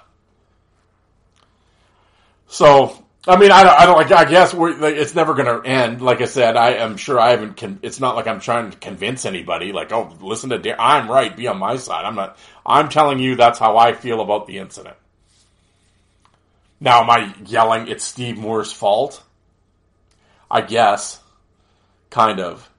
So I mean, I don't, I don't like. I guess like, it's never going to end. Like I said, I am sure I haven't. Con- it's not like I'm trying to convince anybody. Like, oh, listen to. I'm right. Be on my side. I'm not. I'm telling you that's how I feel about the incident. Now, am I yelling it's Steve Moore's fault? I guess, kind of.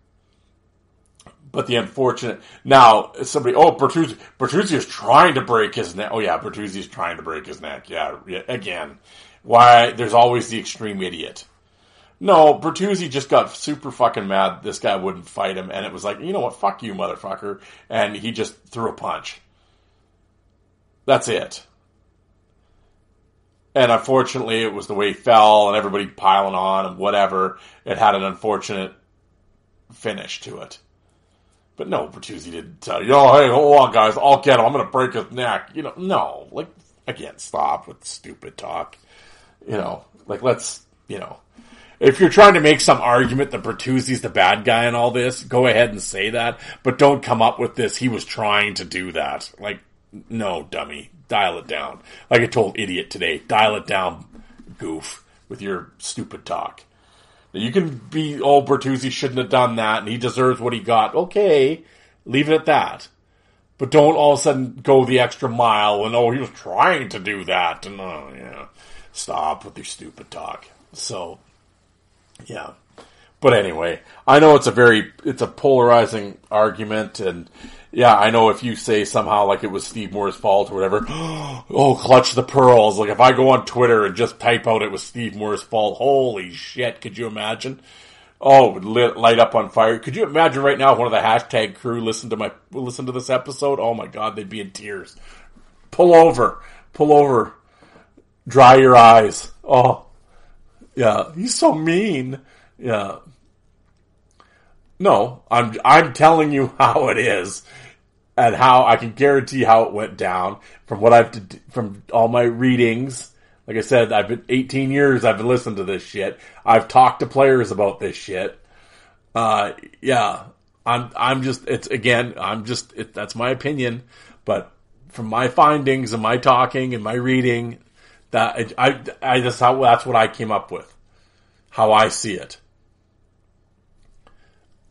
But the unfortunate now somebody oh Bertuzzi Bertuzzi is trying to break his neck. Oh yeah, Bertuzzi is trying to break his neck. Yeah, yeah again why there's always the extreme idiot. No, Bertuzzi just got super fucking mad this guy wouldn't fight him, and it was like, you know what, fuck you, motherfucker. And he just threw a punch. That's it. And unfortunately, it was the way he fell, and everybody piling on and whatever. It had an unfortunate finish to it. But no, Bertuzzi didn't tell you, oh, hey, hold on, guys, I'll get him. I'm going to break his neck. You know, no. Like, again, stop with stupid talk. You know, like let's, you know, if you're trying to make some argument that Bertuzzi's the bad guy in all this, go ahead and say that, but don't come up with this. He was trying to do that. Like, no, dummy, dial it down. Like I told idiot today, dial it down, goof, with your stupid talk. You can be, oh, Bertuzzi shouldn't have done that, and he deserves what he got. Okay, leave it at that. But don't all of a sudden go the extra mile and, oh, he was trying to do that, and, oh, yeah stop with your stupid talk. So, yeah. But anyway, I know it's a very, it's a polarizing argument and yeah, I know if you say somehow like it was Steve Moore's fault or whatever, oh, clutch the pearls. Like if I go on Twitter and just type out it was Steve Moore's fault, holy shit, could you imagine? Oh, lit, light up on fire. Could you imagine right now if one of the hashtag crew listen to my, listen to this episode? Oh my god, they'd be in tears. Pull over. Pull over dry your eyes. Oh, yeah, he's so mean. Yeah. No, I'm I'm telling you how it is, and how I can guarantee how it went down from what I've from all my readings. Like I said, I've been 18 years. I've been listening to this shit. I've talked to players about this shit. Uh, yeah, I'm I'm just it's again I'm just it, that's my opinion, but from my findings and my talking and my reading, that I, I just how that's what I came up with, how I see it.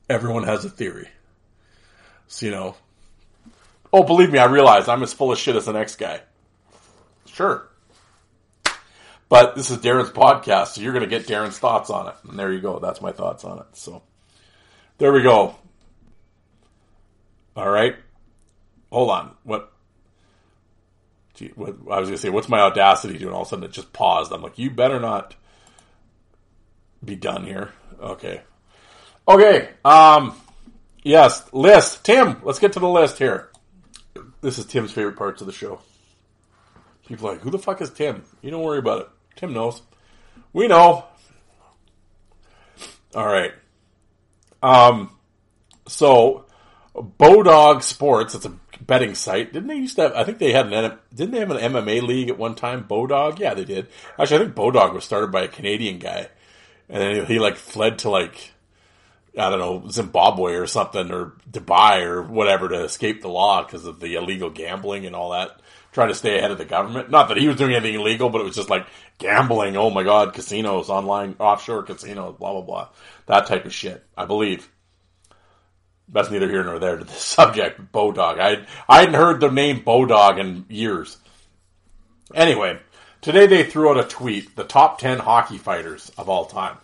Everyone has a theory, so you know. Oh, believe me, I realize I'm as full of shit as the next guy. Sure, but this is Darren's podcast, so you're going to get Darren's thoughts on it, and there you go. That's my thoughts on it. So there we go. All right, hold on. What I was going to say, what's my audacity doing? All of a sudden it just paused. I'm like, you better not be done here. Okay. Okay. Um, yes, list. Tim, let's get to the list here. This is Tim's favorite parts of the show. People like, who the fuck is Tim? You don't worry about it. Tim knows. We know. All right. Um, so, Bodog Sports, it's a betting site. Didn't they used to have? I think they had an didn't they have an MMA league at one time? Bodog, yeah, they did. Actually, I think Bodog was started by a Canadian guy, and then he, like fled to like I don't know Zimbabwe or something or Dubai or whatever to escape the law because of the illegal gambling and all that. Trying to stay ahead of the government. Not that he was doing anything illegal, but it was just like gambling. Oh my god, casinos, online, offshore casinos, blah blah blah, that type of shit. I believe that's neither here nor there to this subject. Bodog. I I hadn't heard the name Bodog in years. Anyway, today they threw out a tweet: the top ten hockey fighters of all time.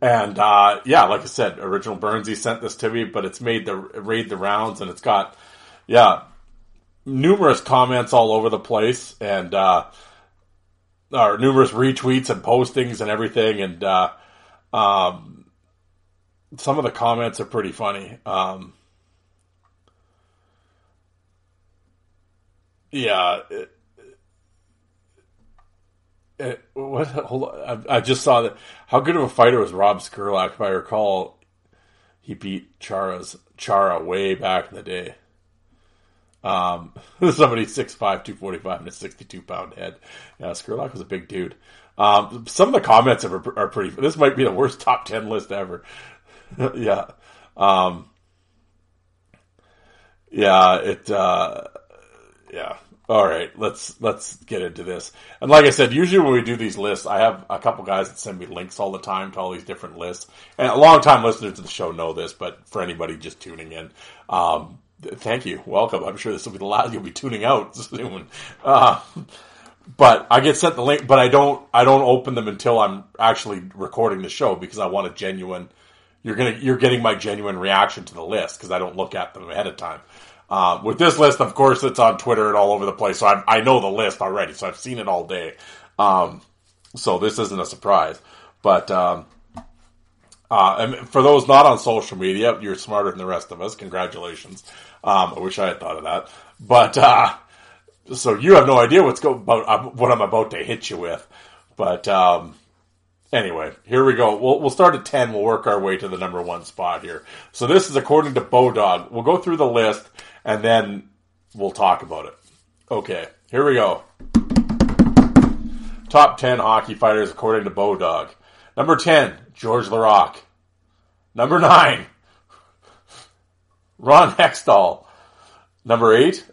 And uh, yeah, like I said, original Burnsy sent this to me, but it's made the raid the rounds, and it's got yeah numerous comments all over the place, and uh, or numerous retweets and postings and everything, and uh, um, some of the comments are pretty funny. Um, yeah. It, it, what? Hold on. I, I, just saw that. How good of a fighter was Rob Skrlac? If I recall, he beat Chara's Chara way back in the day. Um, somebody 6'5", 245 and a 62 pound head. Yeah, was a big dude. Um, some of the comments are, are pretty, this might be the worst top 10 list ever. yeah. Um, yeah, it, uh, yeah. All right, let's let's get into this. And like I said, usually when we do these lists, I have a couple guys that send me links all the time to all these different lists. And a long time listeners to the show know this, but for anybody just tuning in, um, thank you, welcome. I'm sure this will be the last you'll be tuning out soon. Uh, but I get sent the link, but I don't I don't open them until I'm actually recording the show because I want a genuine. You're gonna you're getting my genuine reaction to the list because I don't look at them ahead of time. Um, with this list, of course, it's on Twitter and all over the place, so i I know the list already, so I've seen it all day. Um, so this isn't a surprise. But um, uh, for those not on social media, you're smarter than the rest of us. Congratulations. Um, I wish I had thought of that. But uh, so you have no idea what's go about uh, what I'm about to hit you with. But um, Anyway, here we go. We'll, we'll start at 10. We'll work our way to the number one spot here. So this is according to Bodog. We'll go through the list and then we'll talk about it. Okay, here we go. Top 10 hockey fighters according to Bodog. Number 10, George Laraque. Number 9, Ron Hextall. Number 8,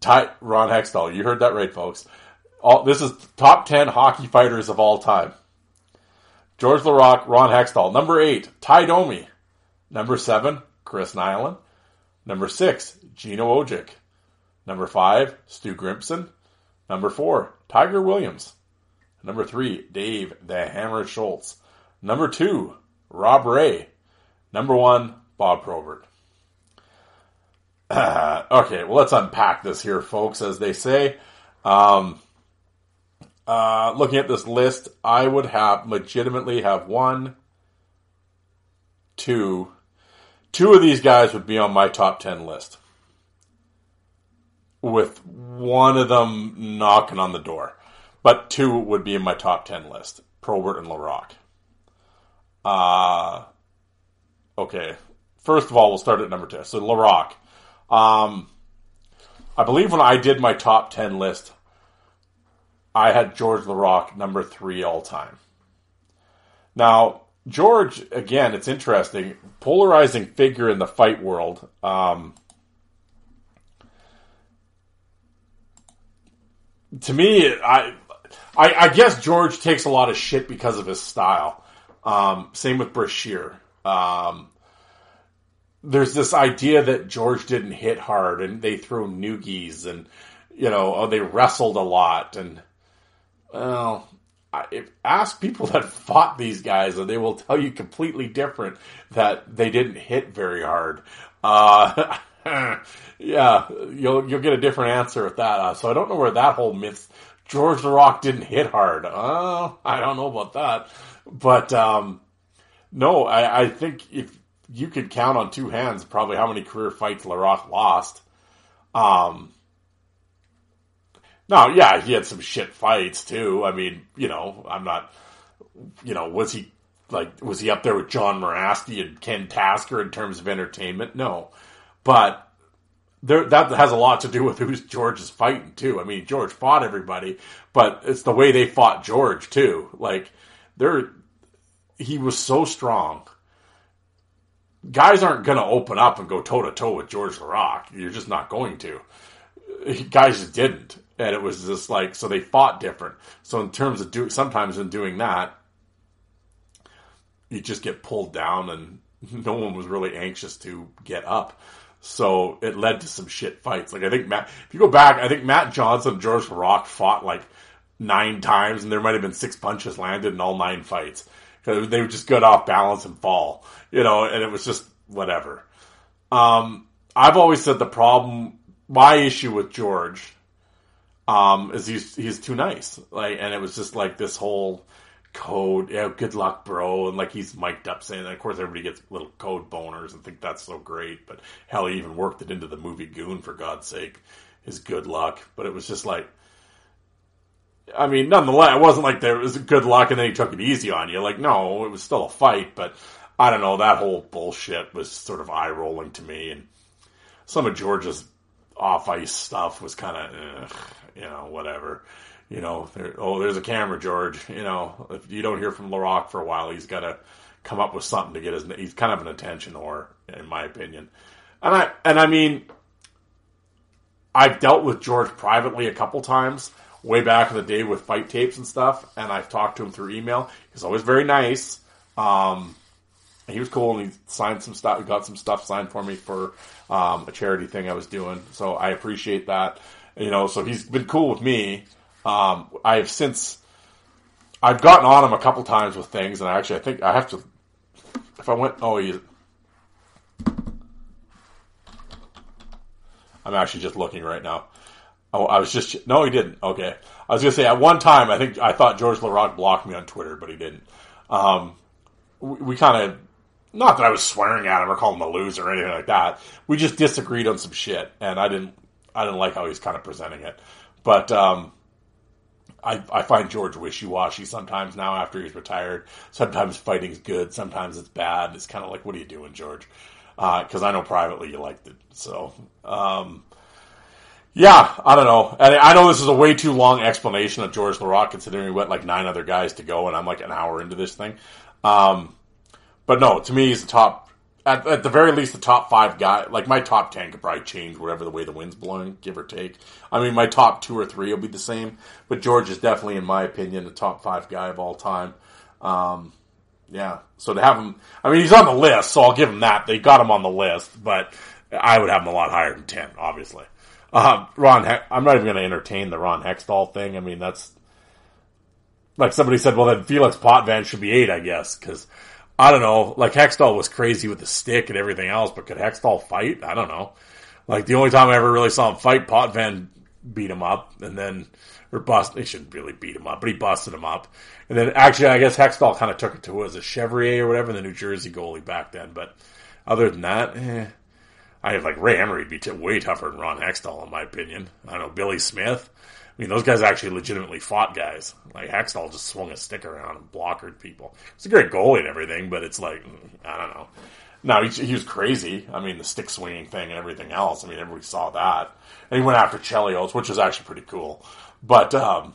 Ty- Ron Hextall. You heard that right, folks. All, this is top 10 hockey fighters of all time. George Laraque, Ron Hextall. Number 8, Ty Domi. Number 7, Chris Nilan. Number 6, Gino Odjick. Number 5, Stu Grimson. Number 4, Tiger Williams. Number 3, Dave the Hammer Schultz. Number 2, Rob Ray. Number 1, Bob Probert. Okay, well, let's unpack this here, folks, as they say. Um, uh, looking at this list, I would have legitimately have one, two, two of these guys would be on my top 10 list. With one of them knocking on the door. But two would be in my top 10 list Probert and Laraque. Uh, okay. First of all, we'll start at number two. So, Laraque. Um, I believe when I did my top 10 list, I had George Laraque number three all time. Now, George, again, it's interesting, polarizing figure in the fight world. Um, to me, I, I, I, guess George takes a lot of shit because of his style. Um, same with Brashear. Um, there's this idea that George didn't hit hard and they throw noogies and, you know, oh, they wrestled a lot and, well, ask people that fought these guys, and they will tell you completely different that they didn't hit very hard. Uh, yeah, you'll you'll get a different answer with that. Uh, so I don't know where that whole myth. George the Rock didn't hit hard. Uh, I don't know about that, but um, no, I, I think if you could count on two hands, probably how many career fights Laraque lost. Um, no, yeah, he had some shit fights too. I mean, you know, I'm not, you know, was he like, was he up there with John Mirasty and Ken Tasker in terms of entertainment? No, but there, that has a lot to do with who's George is fighting too. I mean, George fought everybody, but it's the way they fought George too. Like, they're, he was so strong. Guys aren't going to open up and go toe to toe with George Laraque. You're just not going to. Guys just didn't and it was just like so they fought different. So in terms of do sometimes in doing that, you just get pulled down, and no one was really anxious to get up. So it led to some shit fights. Like I think Matt, if you go back, I think Matt Johnson, George Rock fought like nine times, and there might have been six punches landed in all nine fights because they would just get off balance and fall, you know. And it was just whatever. Um, I've always said the problem, my issue with George um, is he's he's too nice. Like, and it was just like this whole code. Yeah, good luck, bro. And like he's mic'd up saying, that. of course, everybody gets little code boners and think that's so great. But hell, he even worked it into the movie Goon for God's sake. His good luck, but it was just like. I mean, nonetheless, it wasn't like there was good luck and then he took it easy on you. Like, no, it was still a fight, but I don't know. That whole bullshit was sort of eye rolling to me. And some of George's off ice stuff was kind of, you know, whatever. You know, there, oh, there's a camera, George. You know, if you don't hear from Laraque for a while, he's got to come up with something to get his. He's kind of an attention whore, in my opinion. And I and I mean, I've dealt with George privately a couple times, way back in the day with fight tapes and stuff, and I've talked to him through email. He's always very nice. Um, he was cool, and he signed some stuff. He got some stuff signed for me for um, a charity thing I was doing, so I appreciate that. You know, so he's been cool with me. Um, I've since I've gotten on him a couple times with things, and I actually I think I have to. If I went, oh, he, I'm actually just looking right now. Oh, I was just no, he didn't. Okay, I was gonna say at one time I think I thought George Laraque blocked me on Twitter, but he didn't. Um, we, we kind of not that I was swearing at him or calling him a loser or anything like that. We just disagreed on some shit, and I didn't I didn't like how he's kind of presenting it. But um, I, I find George wishy washy sometimes now after he's retired. Sometimes fighting's good, sometimes it's bad. It's kind of like, what are you doing, George? Because uh, I know privately you liked it. So, um, yeah, I don't know. And I know this is a way too long explanation of George Laraque, considering we went like nine other guys to go, and I'm like an hour into this thing. Um, but no, to me, he's the top at, at the very least, the top five guy, like my top ten could probably change whatever the way the wind's blowing, give or take. I mean, my top two or three will be the same, but George is definitely, in my opinion, the top five guy of all time. Um, yeah, so to have him, I mean, he's on the list, so I'll give him that. They got him on the list, but I would have him a lot higher than ten, obviously. Uh, Ron, he- I'm not even going to entertain the Ron Hextall thing. I mean, that's like somebody said. Well, then Felix Potvin should be eight, I guess, because I don't know. Like Hextall was crazy with the stick and everything else, but could Hextall fight? I don't know. Like the only time I ever really saw him fight, Potvin beat him up, and then or bust. He shouldn't really beat him up, but he busted him up. And then actually, I guess Hextall kind of took it to was a Chevrier or whatever, the New Jersey goalie back then. But other than that, eh, I have like Ray Emery be t- way tougher than Ron Hextall in my opinion. I don't know Billy Smith. I mean, those guys actually legitimately fought guys. Like Hextall just swung a stick around and blockered people. He's a great goalie and everything, but it's like I don't know. No, he, he, was crazy. I mean, the stick swinging thing and everything else. I mean, everybody saw that. And he went after Chelios, which was actually pretty cool. But um,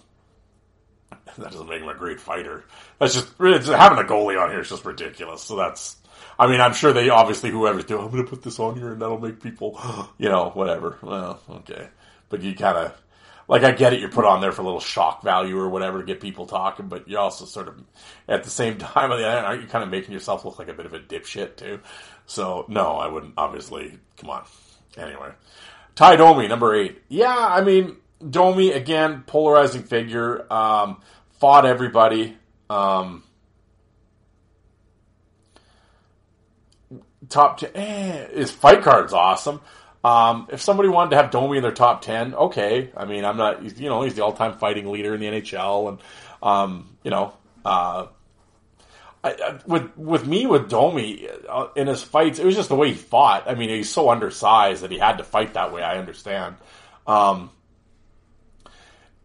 that doesn't make him a great fighter. That's just having a goalie on here is just ridiculous. So that's. I mean, I'm sure they obviously whoever's doing. I'm going to put this on here and that'll make people, you know, whatever. Well, okay, but you kind of like I get it, you're put on there for a little shock value or whatever to get people talking, but you also sort of at the same time aren't you kind of making yourself look like a bit of a dipshit too? So no, I wouldn't obviously come on. Anyway. Ty Domi, number eight. Yeah, I mean Domi again, polarizing figure, um, fought everybody. Um, top ten, eh, his fight card's awesome. Um, if somebody wanted to have Domi in their top ten, okay. I mean, I'm not, you know, he's the all-time fighting leader in the NHL, and um, you know, uh, I, I, with with me with Domi uh, in his fights, it was just the way he fought. I mean, he's so undersized that he had to fight that way. I understand. Um,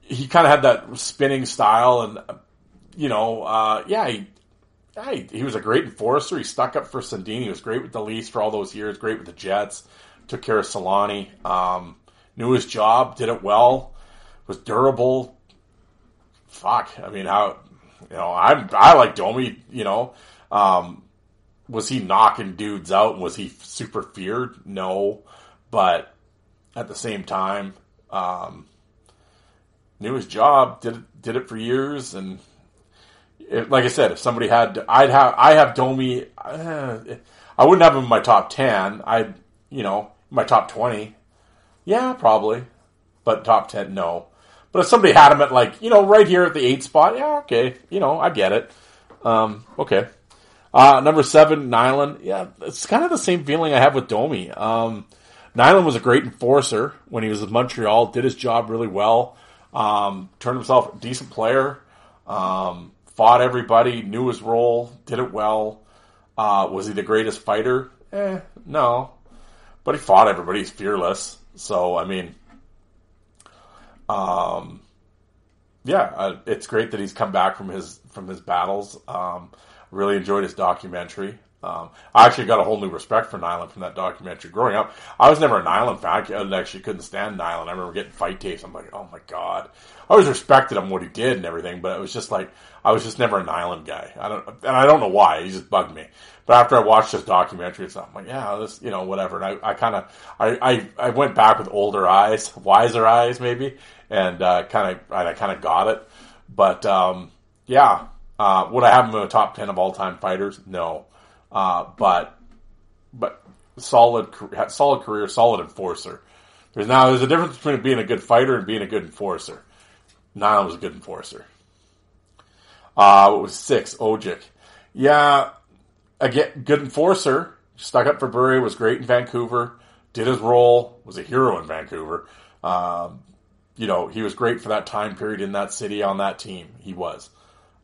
he kind of had that spinning style, and you know, uh, yeah, he, yeah, he, was a great enforcer. He stuck up for Sandini. He was great with the Leafs for all those years. Great with the Jets took care of Selanne. Um, knew his job, did it well, was durable. Fuck, I mean, how you know, I I like Domi. You know, um, was he knocking dudes out? Was he super feared? No, but at the same time, um, knew his job, did did it for years, and if, like I said, if somebody had, I'd have I have Domi. Uh, I wouldn't have him in my top ten. I'd you know my top 20? Yeah, probably. But top 10, no. But if somebody had him at like, you know, right here at the eight spot, yeah, okay. You know, I get it. Um, okay. Uh, number seven, Nilan. Yeah, it's kind of the same feeling I have with Domi. Um, Nilan was a great enforcer when he was with Montreal, did his job really well, um, turned himself a decent player, um, fought everybody, knew his role, did it well. Uh, was he the greatest fighter? Eh, no but he fought everybody. He's fearless. So I mean, um, yeah, uh, it's great that he's come back from his from his battles. Um, really enjoyed his documentary. Um, I actually got a whole new respect for Nilan from that documentary. Growing up, I was never a Nilan fan. I actually couldn't stand Nilan. I remember getting fight tapes. I'm like, oh my god. I always respected him what he did and everything, but it was just like I was just never a Nilan guy. I don't, and I don't know why. He just bugged me. But after I watched this documentary, it's I'm like, yeah, this, you know, whatever. And I, I kind of, I, I, I went back with older eyes, wiser eyes, maybe, and uh, kind of, I kind of got it. But um, yeah, uh, would I have him in the top ten of all time fighters? No, uh, but but solid, solid career, solid enforcer. There's now there's a difference between being a good fighter and being a good enforcer. Nilan was a good enforcer. Uh, what was six? Odjick. Yeah, again, good enforcer. Stuck up for Bure, was great in Vancouver. Did his role, was a hero in Vancouver. Um, you know, he was great for that time period in that city on that team. He was.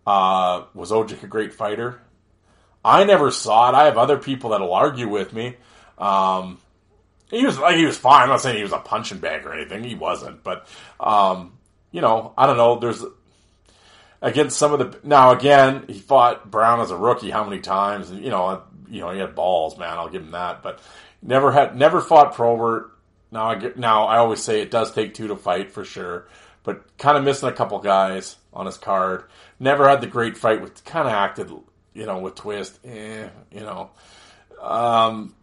Uh, was Odjick a great fighter? I never saw it. I have other people that'll argue with me. Um, he was like he was fine. I'm not saying he was a punching bag or anything. He wasn't, but um, you know, I don't know. There's against some of the now again he fought Brown as a rookie how many times you know you know he had balls man I'll give him that but never had never fought Probert now I get now I always say it does take two to fight for sure but kind of missing a couple guys on his card never had the great fight with kind of acted you know with Twist eh, you know um,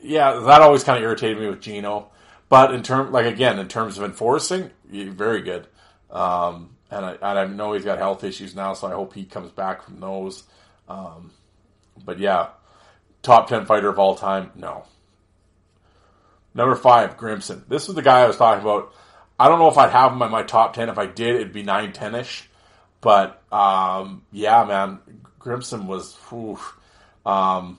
yeah that always kind of irritated me with Gino but in term like again in terms of enforcing very good um, and I, and I know he's got health issues now, so I hope he comes back from those. Um, but yeah, top 10 fighter of all time? No. Number five, Grimson. This is the guy I was talking about. I don't know if I'd have him in my top 10. If I did, it'd be 9 10 ish. But um, yeah, man, Grimson was. Whew, um,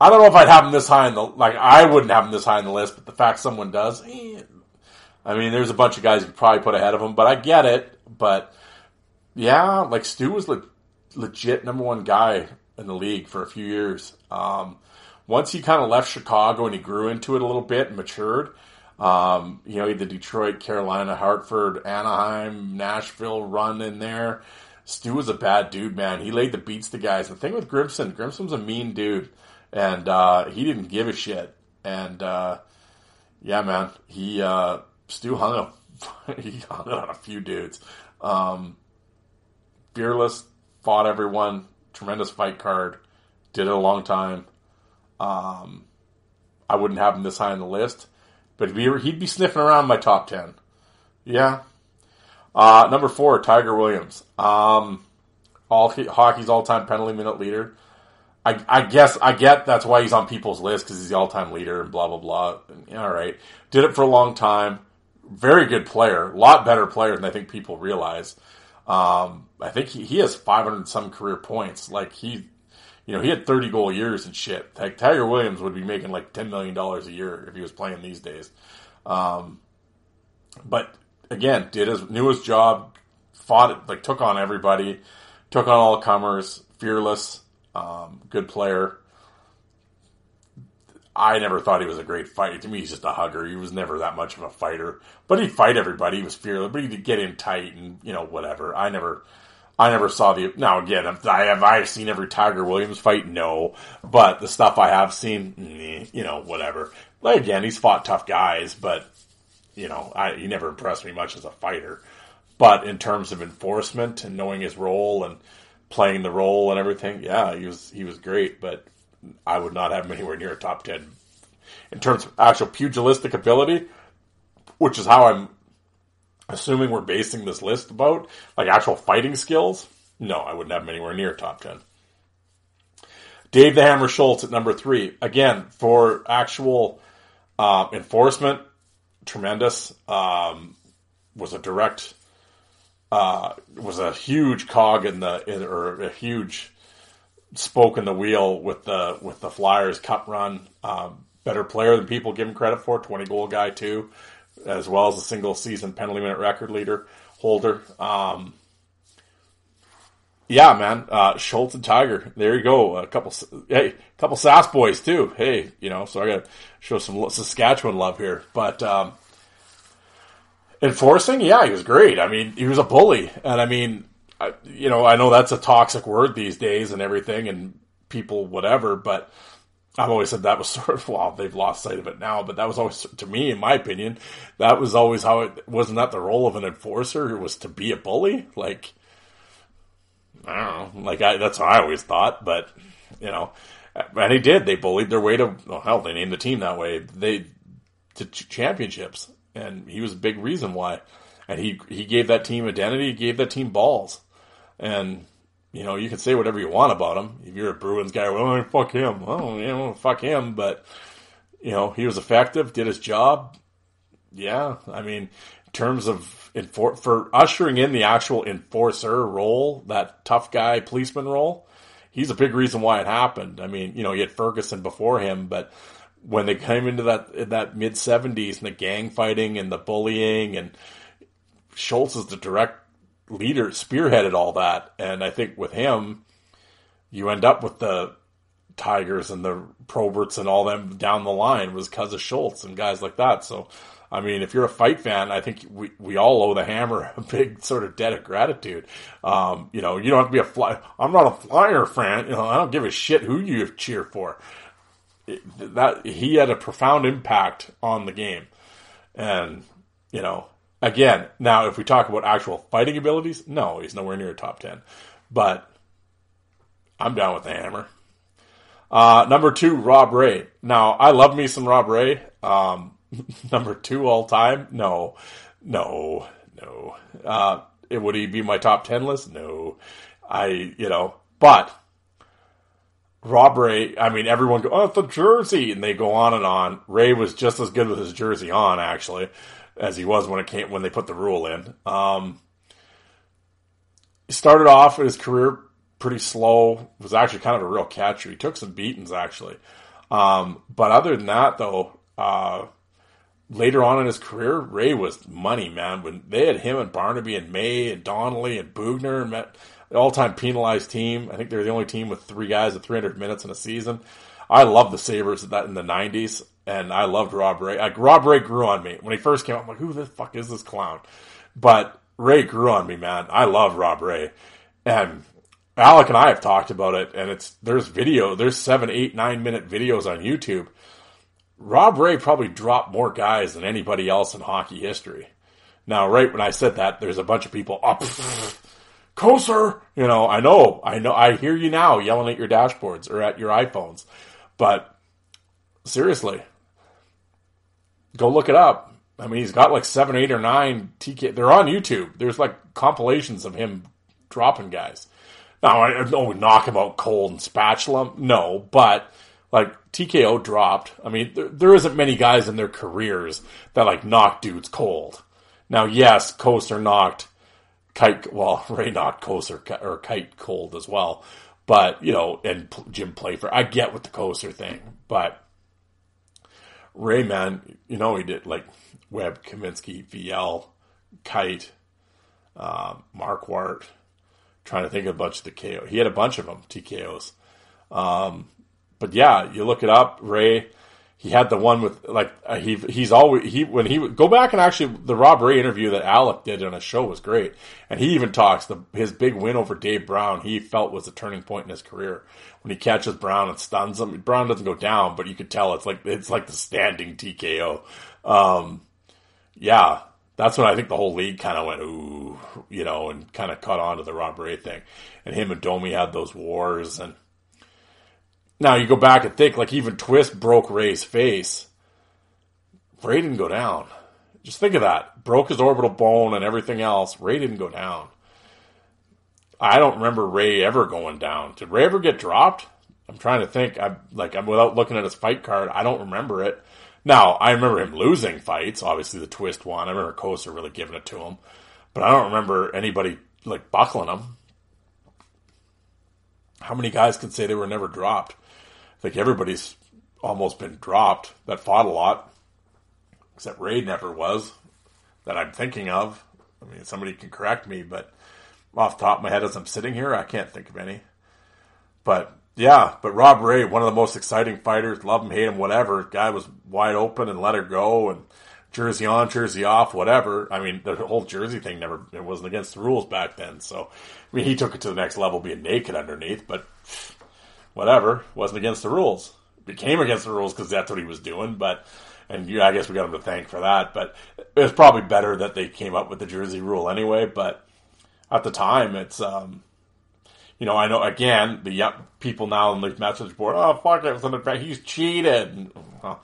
I don't know if I'd have him this high in the like. I wouldn't have him this high in the list, but the fact someone does, eh, I mean, there's a bunch of guys you probably put ahead of him, but I get it. But yeah, like Stu was le- legit number one guy in the league for a few years. Um, once he kind of left Chicago and he grew into it a little bit and matured, um, you know, he had the Detroit, Carolina, Hartford, Anaheim, Nashville run in there. Stu was a bad dude, man. He laid the beats to guys. The thing with Grimson, Grimson's a mean dude, and uh, he didn't give a shit. And uh, yeah, man, he uh, Stu hung a, he hung it on a few dudes. Um, fearless, fought everyone, tremendous fight card, did it a long time. Um, I wouldn't have him this high on the list, but he'd be, he'd be sniffing around my top 10. Yeah. Uh, number four, Tiger Williams. Um, all hockey's all-time penalty minute leader. I, I, guess I get that's why he's on people's list because he's the all-time leader and blah blah blah. All right, did it for a long time very good player, a lot better player than I think people realize. Um, I think he, he has 500 some career points. Like he, you know, he had 30 goal years and shit. Like Tiger Williams would be making like $10 million a year if he was playing these days. Um, but again, did his, his job, fought it, like took on everybody, took on all comers, fearless, um, good player. I never thought he was a great fighter. To me, he's just a hugger. He was never that much of a fighter, but he'd fight everybody. He was fearless, but he'd get in tight and you know whatever. I never, I never saw the. Now again, I have I seen every Tiger Williams fight? No, but the stuff I have seen, you know, whatever. Like again, he's fought tough guys, but you know, I, he never impressed me much as a fighter. But in terms of enforcement and knowing his role and playing the role and everything, yeah, he was he was great. But I would not have him anywhere near a top 10 in terms of actual pugilistic ability, which is how I'm assuming we're basing this list about, like actual fighting skills. No, I wouldn't have him anywhere near top 10. Dave the Hammer Schultz at number three. Again, for actual uh, enforcement, tremendous. Um, was a direct, uh, was a huge cog in the, in, or a huge spoke in the wheel with the with the Flyers Cup run. Um, better player than people give him credit for. Twenty goal guy too, as well as a single season penalty minute record leader holder. Um, yeah, man, uh, Schultz and Tiger. There you go. A couple, hey, a couple Sass boys too. Hey, you know, so I got to show some Saskatchewan love here. But um, enforcing, yeah, he was great. I mean, he was a bully, and I mean, you know, I know that's a toxic word these days and everything, and people whatever, but I've always said that was sort of well, they've lost sight of it now, but that was always to me, in my opinion, that was always how it wasn't that the role of an enforcer. It was to be a bully, like I don't know, like I, that's what I always thought, but you know, and he did. They bullied their way to well, hell. They named the team that way. They to ch- championships, and he was a big reason why. And he he gave that team identity. He gave that team balls, and you know, you can say whatever you want about him. If you're a Bruins guy, well, eh, fuck him. Well, you know, fuck him. But, you know, he was effective, did his job. Yeah. I mean, terms of enfor- for ushering in the actual enforcer role, that tough guy policeman role, he's a big reason why it happened. I mean, you know, you had Ferguson before him, but when they came into that, that mid 70s and the gang fighting and the bullying and Schultz is the direct leader spearheaded all that, and I think with him, you end up with the Tigers and the Proberts and all them down the line was because of Schultz and guys like that. So, I mean, if you're a fight fan, I think we, we all owe the Hammer a big sort of debt of gratitude. Um, you know, you don't have to be a fly. I'm not a Flyer fan. You know, I don't give a shit who you cheer for. It, that he had a profound impact on the game, and you know, Again, now if we talk about actual fighting abilities, no, he's nowhere near a top 10. But I'm down with the hammer. Uh, number two, Rob Ray. Now, I love me some Rob Ray. Um, number two all time? No, no, no. Uh, would he be my top 10 list? No. I, you know, but Rob Ray, I mean, everyone go, oh, a jersey, and they go on and on. Ray was just as good with his jersey on, actually as he was when it came when they put the rule in. Um, started off his career pretty slow. Was actually kind of a real catcher. He took some beatings actually, um, but other than that, though, uh, later on in his career, Ray was money man. When they had him and Barnaby and May and Donnelly and Boughner and met all-time penalized team. I think they're the only team with three guys at 300 minutes in a season. I love the Sabres that in the 90s and I loved Rob Ray. Like Rob Ray grew on me when he first came out. I'm like, who the fuck is this clown? But Ray grew on me, man. I love Rob Ray, and Alec and I have talked about it. And it's there's video, there's seven, eight, nine minute videos on YouTube. Rob Ray probably dropped more guys than anybody else in hockey history. Now, right when I said that, there's a bunch of people up. Oh, you know, I know, I know, I hear you now yelling at your dashboards or at your iPhones, but seriously, go look it up. I mean, he's got like seven, eight, or nine TK. They're on YouTube. There's like compilations of him dropping guys. Now, I don't knock him out cold and spatula. No, but like TKO dropped. I mean, there, there isn't many guys in their careers that like knock dudes cold. Now, yes, Kocur knocked Kyte. Well, Ray knocked Kocur or Kyte cold as well. But you know, and Jim Playfair. I get with the Kocur thing, but Rayman, you know, he did like Webb, Kaminski, VL, Kyte, uh, Marquardt. Trying to think of a bunch of the KO. He had a bunch of them, TKOs. Um, but yeah, you look it up, Ray he had the one with like uh, he he's always he when he go back and actually the Rob Ray interview that Alec did on a show was great, and he even talks the his big win over Dave Brown he felt was a turning point in his career when he catches Brown and stuns him. Brown doesn't go down, but you could tell it's like it's like the standing TKO. Um, yeah, that's when I think the whole league kind of went ooh, you know, and kind of caught on to the Rob Ray thing, and him and Domi had those wars and now you go back and think, like even Twist broke Ray's face. Ray didn't go down. Just think of that. Broke his orbital bone and everything else. Ray didn't go down. I don't remember Ray ever going down. Did Ray ever get dropped? I'm trying to think. I like I'm without looking at his fight card. I don't remember it. Now I remember him losing fights. Obviously the twist one. I remember Kocur really giving it to him, but I don't remember anybody like buckling him. How many guys could say they were never dropped? Think everybody's almost been dropped that fought a lot, except Ray never was that I'm thinking of. I mean, somebody can correct me, but off top of my head as I'm sitting here, I can't think of any. But yeah, but Rob Ray, one of the most exciting fighters, love him, hate him, whatever. Guy was wide open and let her go and jersey on, jersey off, whatever. I mean, the whole jersey thing never, it wasn't against the rules back then. So, I mean, he took it to the next level being naked underneath, but whatever, wasn't against the rules. Became against the rules because that's what he was doing, but and I guess we got him to thank for that. But it was probably better that they came up with the jersey rule anyway. But at the time, it's um, you know, I know again the young people now on the message board. Oh fuck it, was an advantage. He's cheated. Well,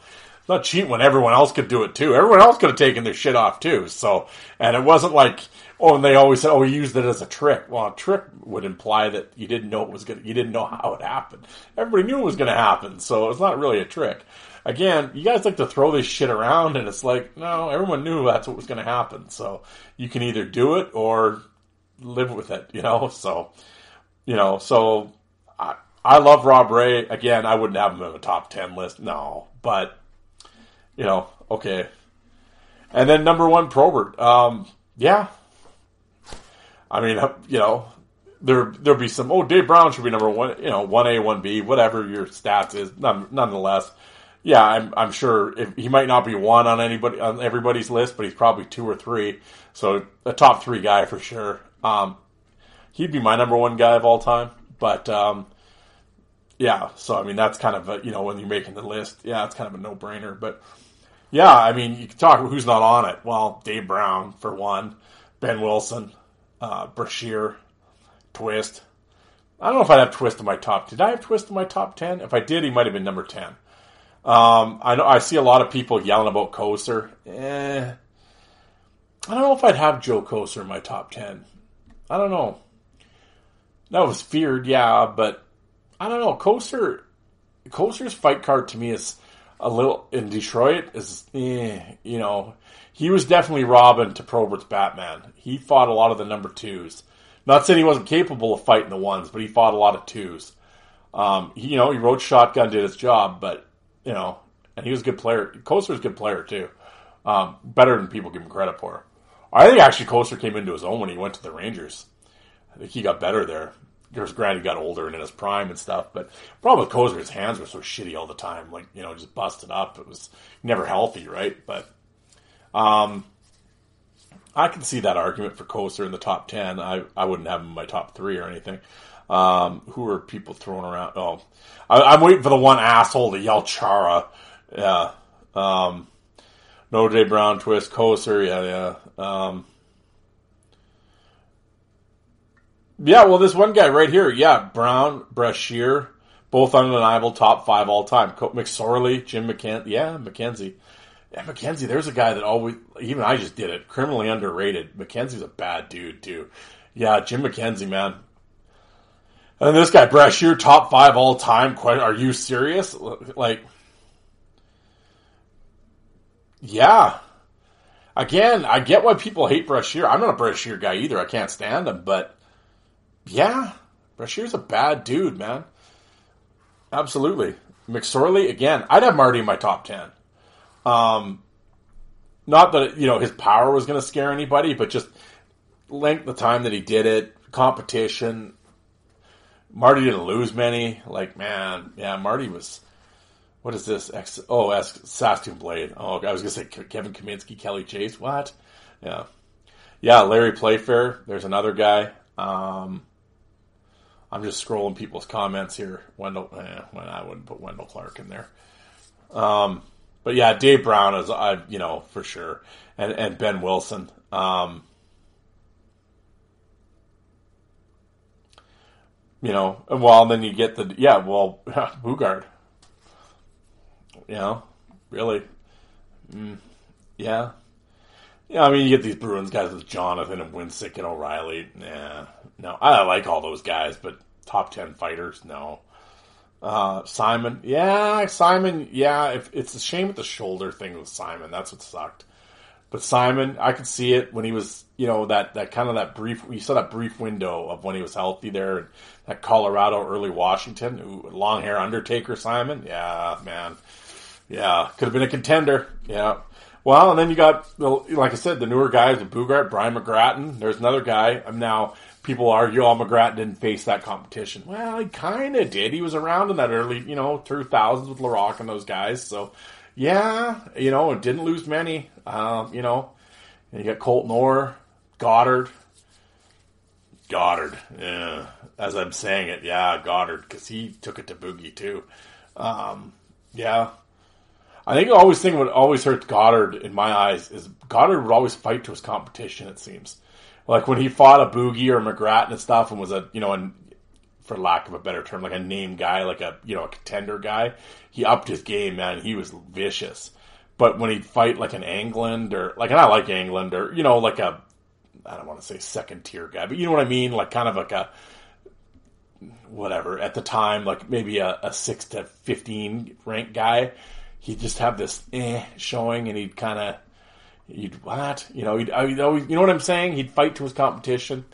not cheating when everyone else could do it too. Everyone else could have taken their shit off too. So, and it wasn't like, oh, and they always said, oh, we used it as a trick. Well, a trick would imply that you didn't know it was going you didn't know how it happened. Everybody knew it was going to happen. So it's not really a trick. Again, you guys like to throw this shit around and it's like, no, everyone knew that's what was going to happen. So you can either do it or live with it, you know? So, you know, so I, I love Rob Ray. Again, I wouldn't have him in the top 10 list. No, but you know, okay. And then number one, Probert. Um, yeah. I mean, you know, there there'll be some. Oh, Dave Brown should be number one. You know, one A, one B, whatever your stats is. None, nonetheless, yeah, I'm I'm sure if, he might not be one on anybody on everybody's list, but he's probably two or three. So a top three guy for sure. Um, he'd be my number one guy of all time. But um, yeah, so I mean that's kind of a, you know when you're making the list, yeah, it's kind of a no brainer. But yeah, I mean, you can talk who's not on it. Well, Dave Brown for one, Ben Wilson, uh, Brashear, Twist. I don't know if I'd have Twist in my top. Did I have Twist in my top ten? If I did, he might have been number ten. Um, I know I see a lot of people yelling about Kocur. Eh, I don't know if I'd have Joe Kocur in my top ten. I don't know. That was feared, yeah, but I don't know. Kocur, Kocur's fight card to me is a little in Detroit is, eh, you know, he was definitely Robin to Probert's Batman. He fought a lot of the number twos. Not saying he wasn't capable of fighting the ones, but he fought a lot of twos. Um, he, you know, he rode shotgun, did his job, but you know, and he was a good player. Kocur's a good player too, um, better than people give him credit for. I think actually Kocur came into his own when he went to the Rangers. I think he got better there. There's granted, he got older and in his prime and stuff, but problem with Kocur, his hands were so shitty all the time, like you know, just busted up. It was never healthy, right? But um, I can see that argument for Kocur in the top ten. I I wouldn't have him in my top three or anything. Um, who are people throwing around? Oh, I, am waiting for the one asshole to yell Chara. Yeah. Um, no J Brown twist Kocur. Yeah, yeah. Um, Yeah, well, this one guy right here, yeah, Brown, Brashear, both undeniable top five all time. McSorley, Jim McKenzie, yeah, McKenzie. Yeah, McKenzie, there's a guy that always, even I just did it, criminally underrated. McKenzie's a bad dude, too. Yeah, Jim McKenzie, man. And this guy, Brashear, top five all time. Are you serious? Like, yeah. Again, I get why people hate Brashear. I'm not a Brashear guy either. I can't stand him, but yeah, Brashear's a bad dude, man. Absolutely. McSorley, again, I'd have Marty in my top 10. Um, not that, you know, his power was going to scare anybody, but just length the time that he did it, competition. Marty didn't lose many. Like, man, yeah, Marty was, what is this? X, oh, S, Saskatoon Blade. Oh, I was going to say Kevin Kaminski, Kelly Chase. What? Yeah. Yeah, Larry Playfair. There's another guy. Um, I'm just scrolling people's comments here. Wendell, eh, when I wouldn't put Wendell Clark in there. Um, but yeah, Dave Brown is, I you know for sure, and and Ben Wilson. Um, you know, well, then you get the yeah, well, Boogaard. You know, really, mm, yeah. Yeah, I mean, you get these Bruins guys with Jonathan and Wensink and O'Reilly. Yeah, no, I like all those guys, but top ten fighters, no. Uh, Simon, yeah, Simon, yeah. If it's a shame with the shoulder thing with Simon, that's what sucked. But Simon, I could see it when he was, you know, that that kind of that brief. You saw that brief window of when he was healthy there, that Colorado, early Washington, long hair Undertaker Simon. Yeah, man, yeah, could have been a contender. Yeah. Well, and then you got, like I said, the newer guys, the Boogaard, Brian McGrattan. There's another guy. I'm now people argue, oh, McGrattan didn't face that competition. Well, he kind of did. He was around in that early, you know, through thousands with Laraque and those guys. So, yeah, you know, didn't lose many. Um, you know, and you got Colton Orr, Godard. Godard, yeah. as I'm saying it. Yeah, Godard because he took it to Boogie too. Um, yeah, I think I always think what always hurts Godard in my eyes is Godard would always fight to his competition. It seems like when he fought a Boogie or McGrattan and stuff, and was a you know, and for lack of a better term, like a name guy, like a you know a contender guy, he upped his game. Man, he was vicious. But when he'd fight like an England or like, and I like England or you know like a I don't want to say second tier guy, but you know what I mean, like kind of like a whatever at the time, like maybe a, a six to fifteen rank guy. He'd just have this eh showing, and he'd kind of you'd what you know he'd, you know what I'm saying. He'd fight to his competition.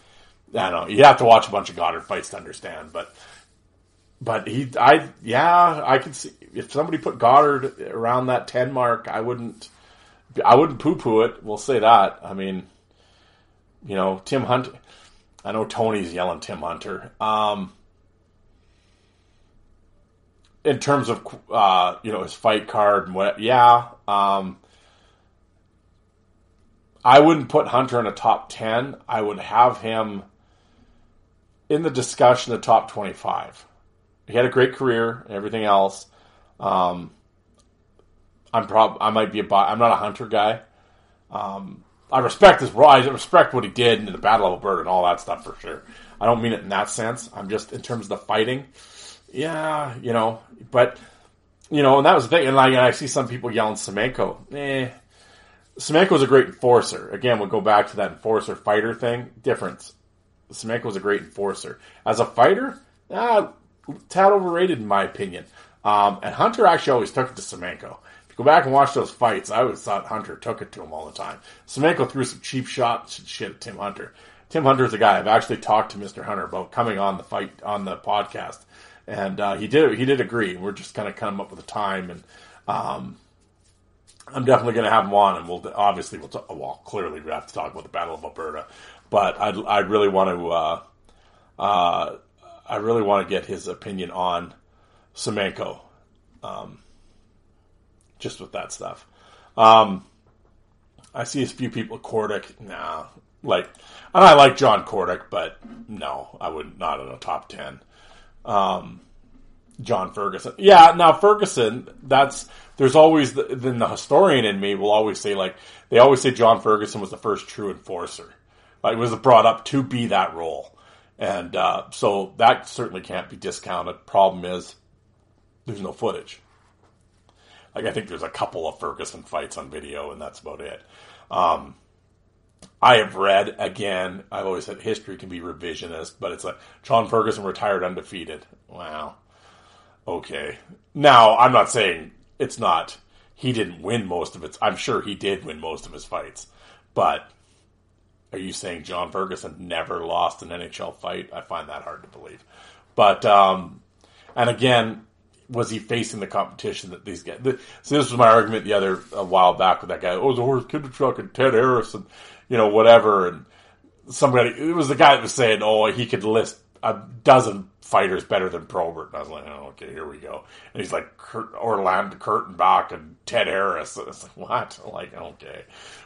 I don't know. You'd have to watch a bunch of Godard fights to understand, but but he, I, yeah, I could see if somebody put Godard around that ten mark, I wouldn't, I wouldn't poo poo it. We'll say that. I mean, you know, Tim Hunter. I know Tony's yelling Tim Hunter. Um, in terms of uh, you know his fight card and what, yeah. Um, I wouldn't put Hunter in a top ten. I would have him in the discussion, the top twenty-five. He had a great career and everything else. Um, I'm prob I might be a I'm not a Hunter guy. Um, I respect his I respect what he did in the Battle of Alberta and all that stuff for sure. I don't mean it in that sense. I'm just in terms of the fighting. Yeah, you know, but you know, and that was the thing. And like, I see some people yelling Semenko. Eh, Semenko's a great enforcer. Again, we'll go back to that enforcer fighter thing. Difference. Semenko was a great enforcer. As a fighter, ah, tad overrated in my opinion. Um, and Hunter actually always took it to Semenko. If you go back and watch those fights, I always thought Hunter took it to him all the time. Semenko threw some cheap shots and shit at Tim Hunter. Tim Hunter's a guy I've actually talked to Mr. Hunter about coming on the fight on the podcast, and uh, he did he did agree. We're just kind of come up with a time, and um, I'm definitely going to have him on, and we'll obviously we'll talk, well clearly we have to talk about the Battle of Alberta, but I'd I really want to. Uh, uh, I really want to get his opinion on Semenko, um, just with that stuff. Um, I see a few people Kordic, nah, like, and I like John Kordic, but no, I would not in a top ten. Um, John Ferguson, yeah, now Ferguson, that's there's always the, then the historian in me will always say like they always say John Ferguson was the first true enforcer, like was brought up to be that role. And uh, so that certainly can't be discounted. Problem is, there's no footage. Like I think there's a couple of Ferguson fights on video, and that's about it. Um, I have read again. I've always said history can be revisionist, but it's like John Ferguson retired undefeated. Wow. Okay. Now I'm not saying it's not. He didn't win most of it. I'm sure he did win most of his fights, but are you saying John Ferguson never lost an NHL fight? I find that hard to believe. But um, and again, was he facing the competition that these guys? The, so this was my argument the other a while back with that guy. Oh, it was Horst Kinderchuk and Ted Harris and you know whatever. And somebody it was the guy that was saying, oh, he could list a dozen fighters better than Probert. And I was like, oh, okay, here we go. And he's like Kurt, Orland Kurtenbach and Ted Harris. And it's like, what? I'm like, okay.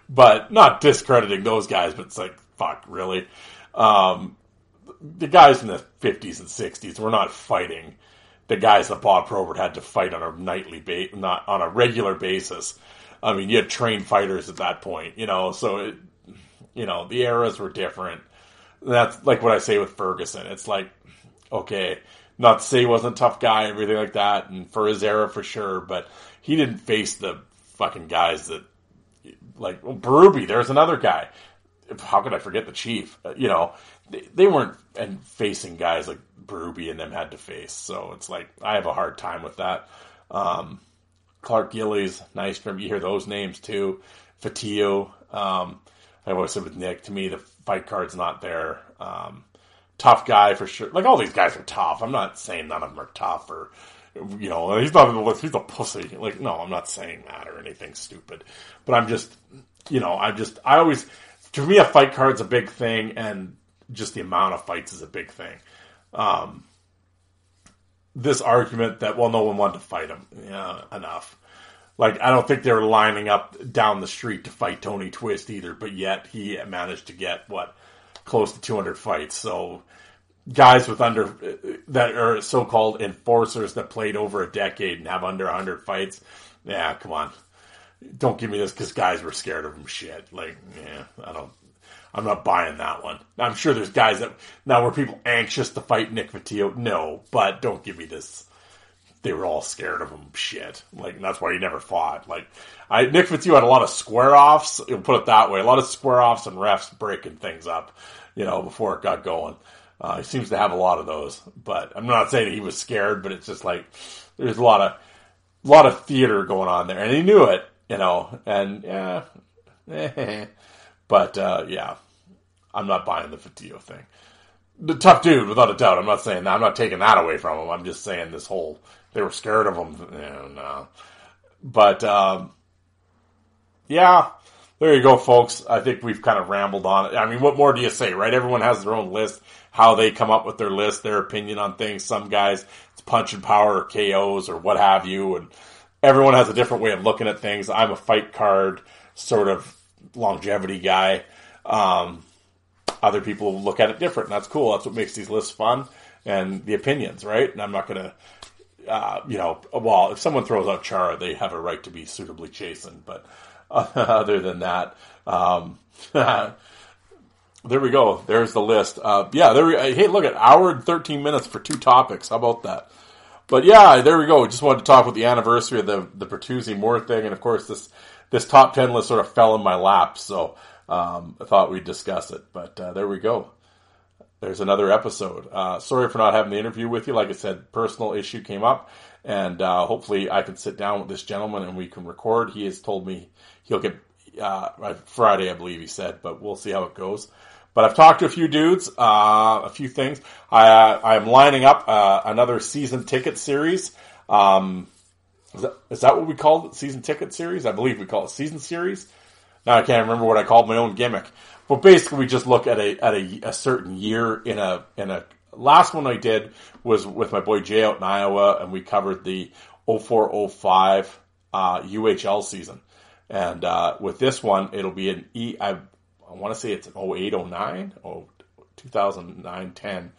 But not discrediting those guys, but it's like, fuck, really? Um, the guys in the 50s and 60s were not fighting the guys that Bob Probert had to fight on a nightly ba- not on a regular basis. I mean, you had trained fighters at that point, you know, so it, you know, the eras were different. That's like what I say with Ferguson. It's like, okay, not to say he wasn't a tough guy, everything like that, and for his era for sure, but he didn't face the fucking guys that, like, well, there's another guy. How could I forget the Chief? Uh, you know, they, they weren't and facing guys like Berube and them had to face. So it's like, I have a hard time with that. Um, Clark Gillies, nice from you hear those names too. Fotiu, um, I always said with Nick, to me, the fight card's not there. Um, tough guy for sure. Like all these guys are tough. I'm not saying none of them are tough or, you know, he's not, in the list, he's a pussy. Like, no, I'm not saying that or anything stupid, but I'm just, you know, I just, I always, to me, a fight card's a big thing and just the amount of fights is a big thing. Um, this argument that, well, no one wanted to fight him. Yeah, enough. Like, I don't think they were lining up down the street to fight Tony Twist either, but yet he managed to get, what, close to 200 fights. So guys with under that are so-called enforcers that played over a decade and have under 100 fights. Yeah, come on. Don't give me this because guys were scared of him. Shit, like, yeah, I don't. I'm not buying that one. I'm sure there's guys that now were people anxious to fight Nick Matteo. No, but don't give me this. They were all scared of him. Shit, like that's why he never fought. Like, I Nick Matteo had a lot of square offs. You'll put it that way. A lot of square offs and refs breaking things up. You know, before it got going. Uh, he seems to have a lot of those, but I'm not saying he was scared, but it's just like there's a lot of a lot of theater going on there, and he knew it, you know, and yeah, but uh, yeah, I'm not buying the Fotiu thing. The tough dude, without a doubt. I'm not saying that. I'm not taking that away from him. I'm just saying this whole they were scared of him. Yeah, no. But um, yeah, there you go, folks. I think we've kind of rambled on it. I mean, what more do you say, right? Everyone has their own list, how they come up with their list, their opinion on things. Some guys, it's punch and power or KOs or what have you. And everyone has a different way of looking at things. I'm a fight card sort of longevity guy. Um, other people look at it different. And that's cool. That's what makes these lists fun and the opinions, right? And I'm not going to, uh, you know, well, if someone throws out Chara, they have a right to be suitably chastened. But other than that, um, there we go. There's the list. Uh, yeah, there. We, hey, look at hour and 13 minutes for two topics. How about that? But yeah, there we go. Just wanted to talk about the anniversary of the the Bertuzzi Moore thing, and of course this this top 10 list sort of fell in my lap, so um, I thought we'd discuss it. But uh, there we go. There's another episode. Uh, sorry for not having the interview with you. Like I said, personal issue came up, and uh, hopefully I can sit down with this gentleman and we can record. He has told me he'll get uh, Friday, I believe he said, but we'll see how it goes. But I've talked to a few dudes, uh, a few things. I, uh, I'm lining up uh, another season ticket series. Um, is that, is that what we called it? Season ticket series? I believe we call it season series. Now I can't remember what I called my own gimmick. But basically, we just look at a at a, a certain year in a in a last one I did was with my boy Jay out in Iowa, and we covered the 0405 uh, UHL season. And uh, with this one, it'll be an E. I, I want to say it's an 0809 or 2009 10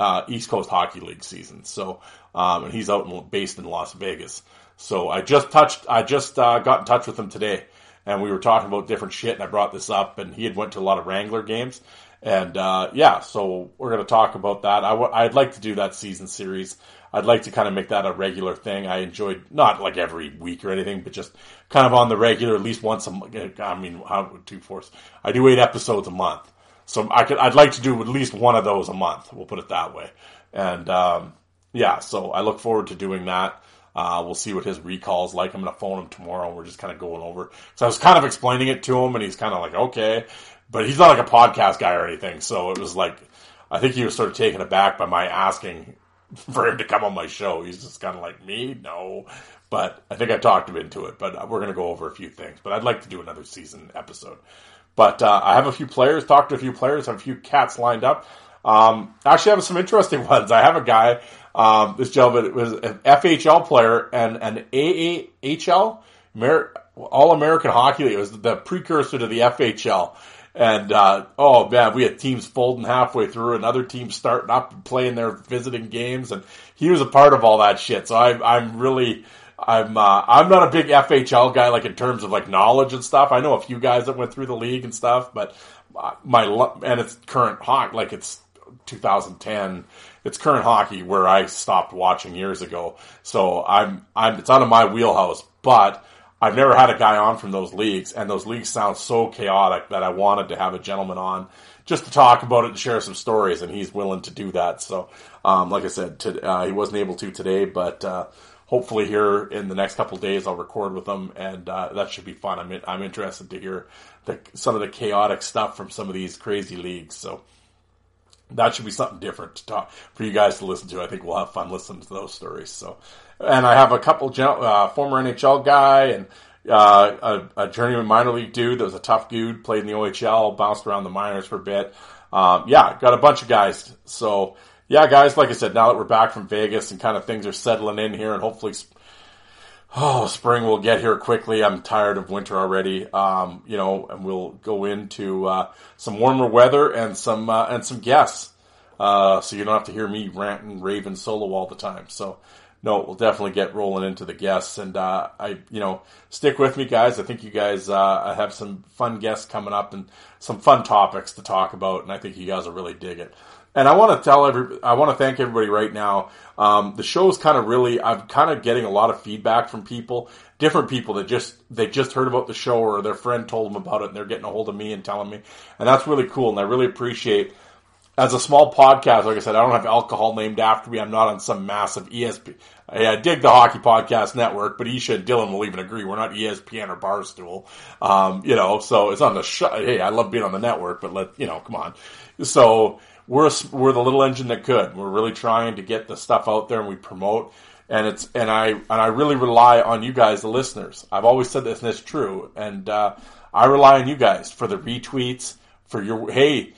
uh, East Coast Hockey League season. So, um, and he's out in, based in Las Vegas. So I just touched, I just uh, got in touch with him today, and we were talking about different shit, and I brought this up, and he had went to a lot of Wrangler games, and uh, yeah, so we're going to talk about that. i w- I'd like to do that season series. I'd like to kind of make that a regular thing. I enjoyed not like every week or anything, but just kind of on the regular, at least once a month. I mean, how two fours? I do eight episodes a month, so I could. I'd like to do at least one of those a month. We'll put it that way. And um, yeah, so I look forward to doing that. Uh, we'll see what his recall's like. I'm going to phone him tomorrow and we're just kind of going over. So I was kind of explaining it to him and he's kind of like, okay, but he's not like a podcast guy or anything. So it was like, I think he was sort of taken aback by my asking for him to come on my show. He's just kind of like me, no. But I think I talked him into it. But we're going to go over a few things. But I'd like to do another season episode. But uh, I have a few players, talked to a few players, have a few cats lined up. Um, actually, I have some interesting ones. I have a guy. Um, this gentleman was an FHL player and an AAHL, All American Hockey League. It was the precursor to the FHL. And uh, oh man, we had teams folding halfway through, and other teams starting up and playing their visiting games, and he was a part of all that shit. So I, I'm really, I'm, uh, I'm not a big FHL guy, like in terms of like knowledge and stuff. I know a few guys that went through the league and stuff, but my and it's current hockey, like it's 2010. It's current hockey where I stopped watching years ago. So I'm, I'm, it's out of my wheelhouse, but I've never had a guy on from those leagues, and those leagues sound so chaotic that I wanted to have a gentleman on just to talk about it and share some stories, and he's willing to do that. So, um, like I said, to, uh, he wasn't able to today, but uh, hopefully here in the next couple days I'll record with him, and uh, that should be fun. I'm in, I'm interested to hear the, some of the chaotic stuff from some of these crazy leagues. So that should be something different to talk for you guys to listen to. I think we'll have fun listening to those stories. So and I have a couple uh, former NHL guy and uh, a, a, journeyman minor league dude that was a tough dude, played in the OHL, bounced around the minors for a bit. Um, yeah, got a bunch of guys. So yeah, guys, like I said, now that we're back from Vegas and kind of things are settling in here, and hopefully. Oh, spring will get here quickly. I'm tired of winter already. Um, you know, and we'll go into uh, some warmer weather and some uh, and some guests. uh, so you don't have to hear me rant and rave and solo all the time. So no, we'll definitely get rolling into the guests, and uh, I, you know, stick with me, guys. I think you guys uh, have some fun guests coming up and some fun topics to talk about, and I think you guys will really dig it. And I want to tell every, I want to thank everybody right now. Um, the show is kind of really, I'm kind of getting a lot of feedback from people, different people that just they just heard about the show or their friend told them about it, and they're getting a hold of me and telling me, and that's really cool, and I really appreciate as a small podcast, like I said, I don't have alcohol named after me. I'm not on some massive ESP. I dig the Hockey Podcast Network, but Isha and Dylan will even agree we're not ESPN or Barstool. Um, you know, so it's on the sh- Hey, I love being on the network, but let you know, come on. So we're we're the little engine that could. We're really trying to get the stuff out there, and we promote. And it's and I and I really rely on you guys, the listeners. I've always said this, and it's true. And uh, I rely on you guys for the retweets, for your hey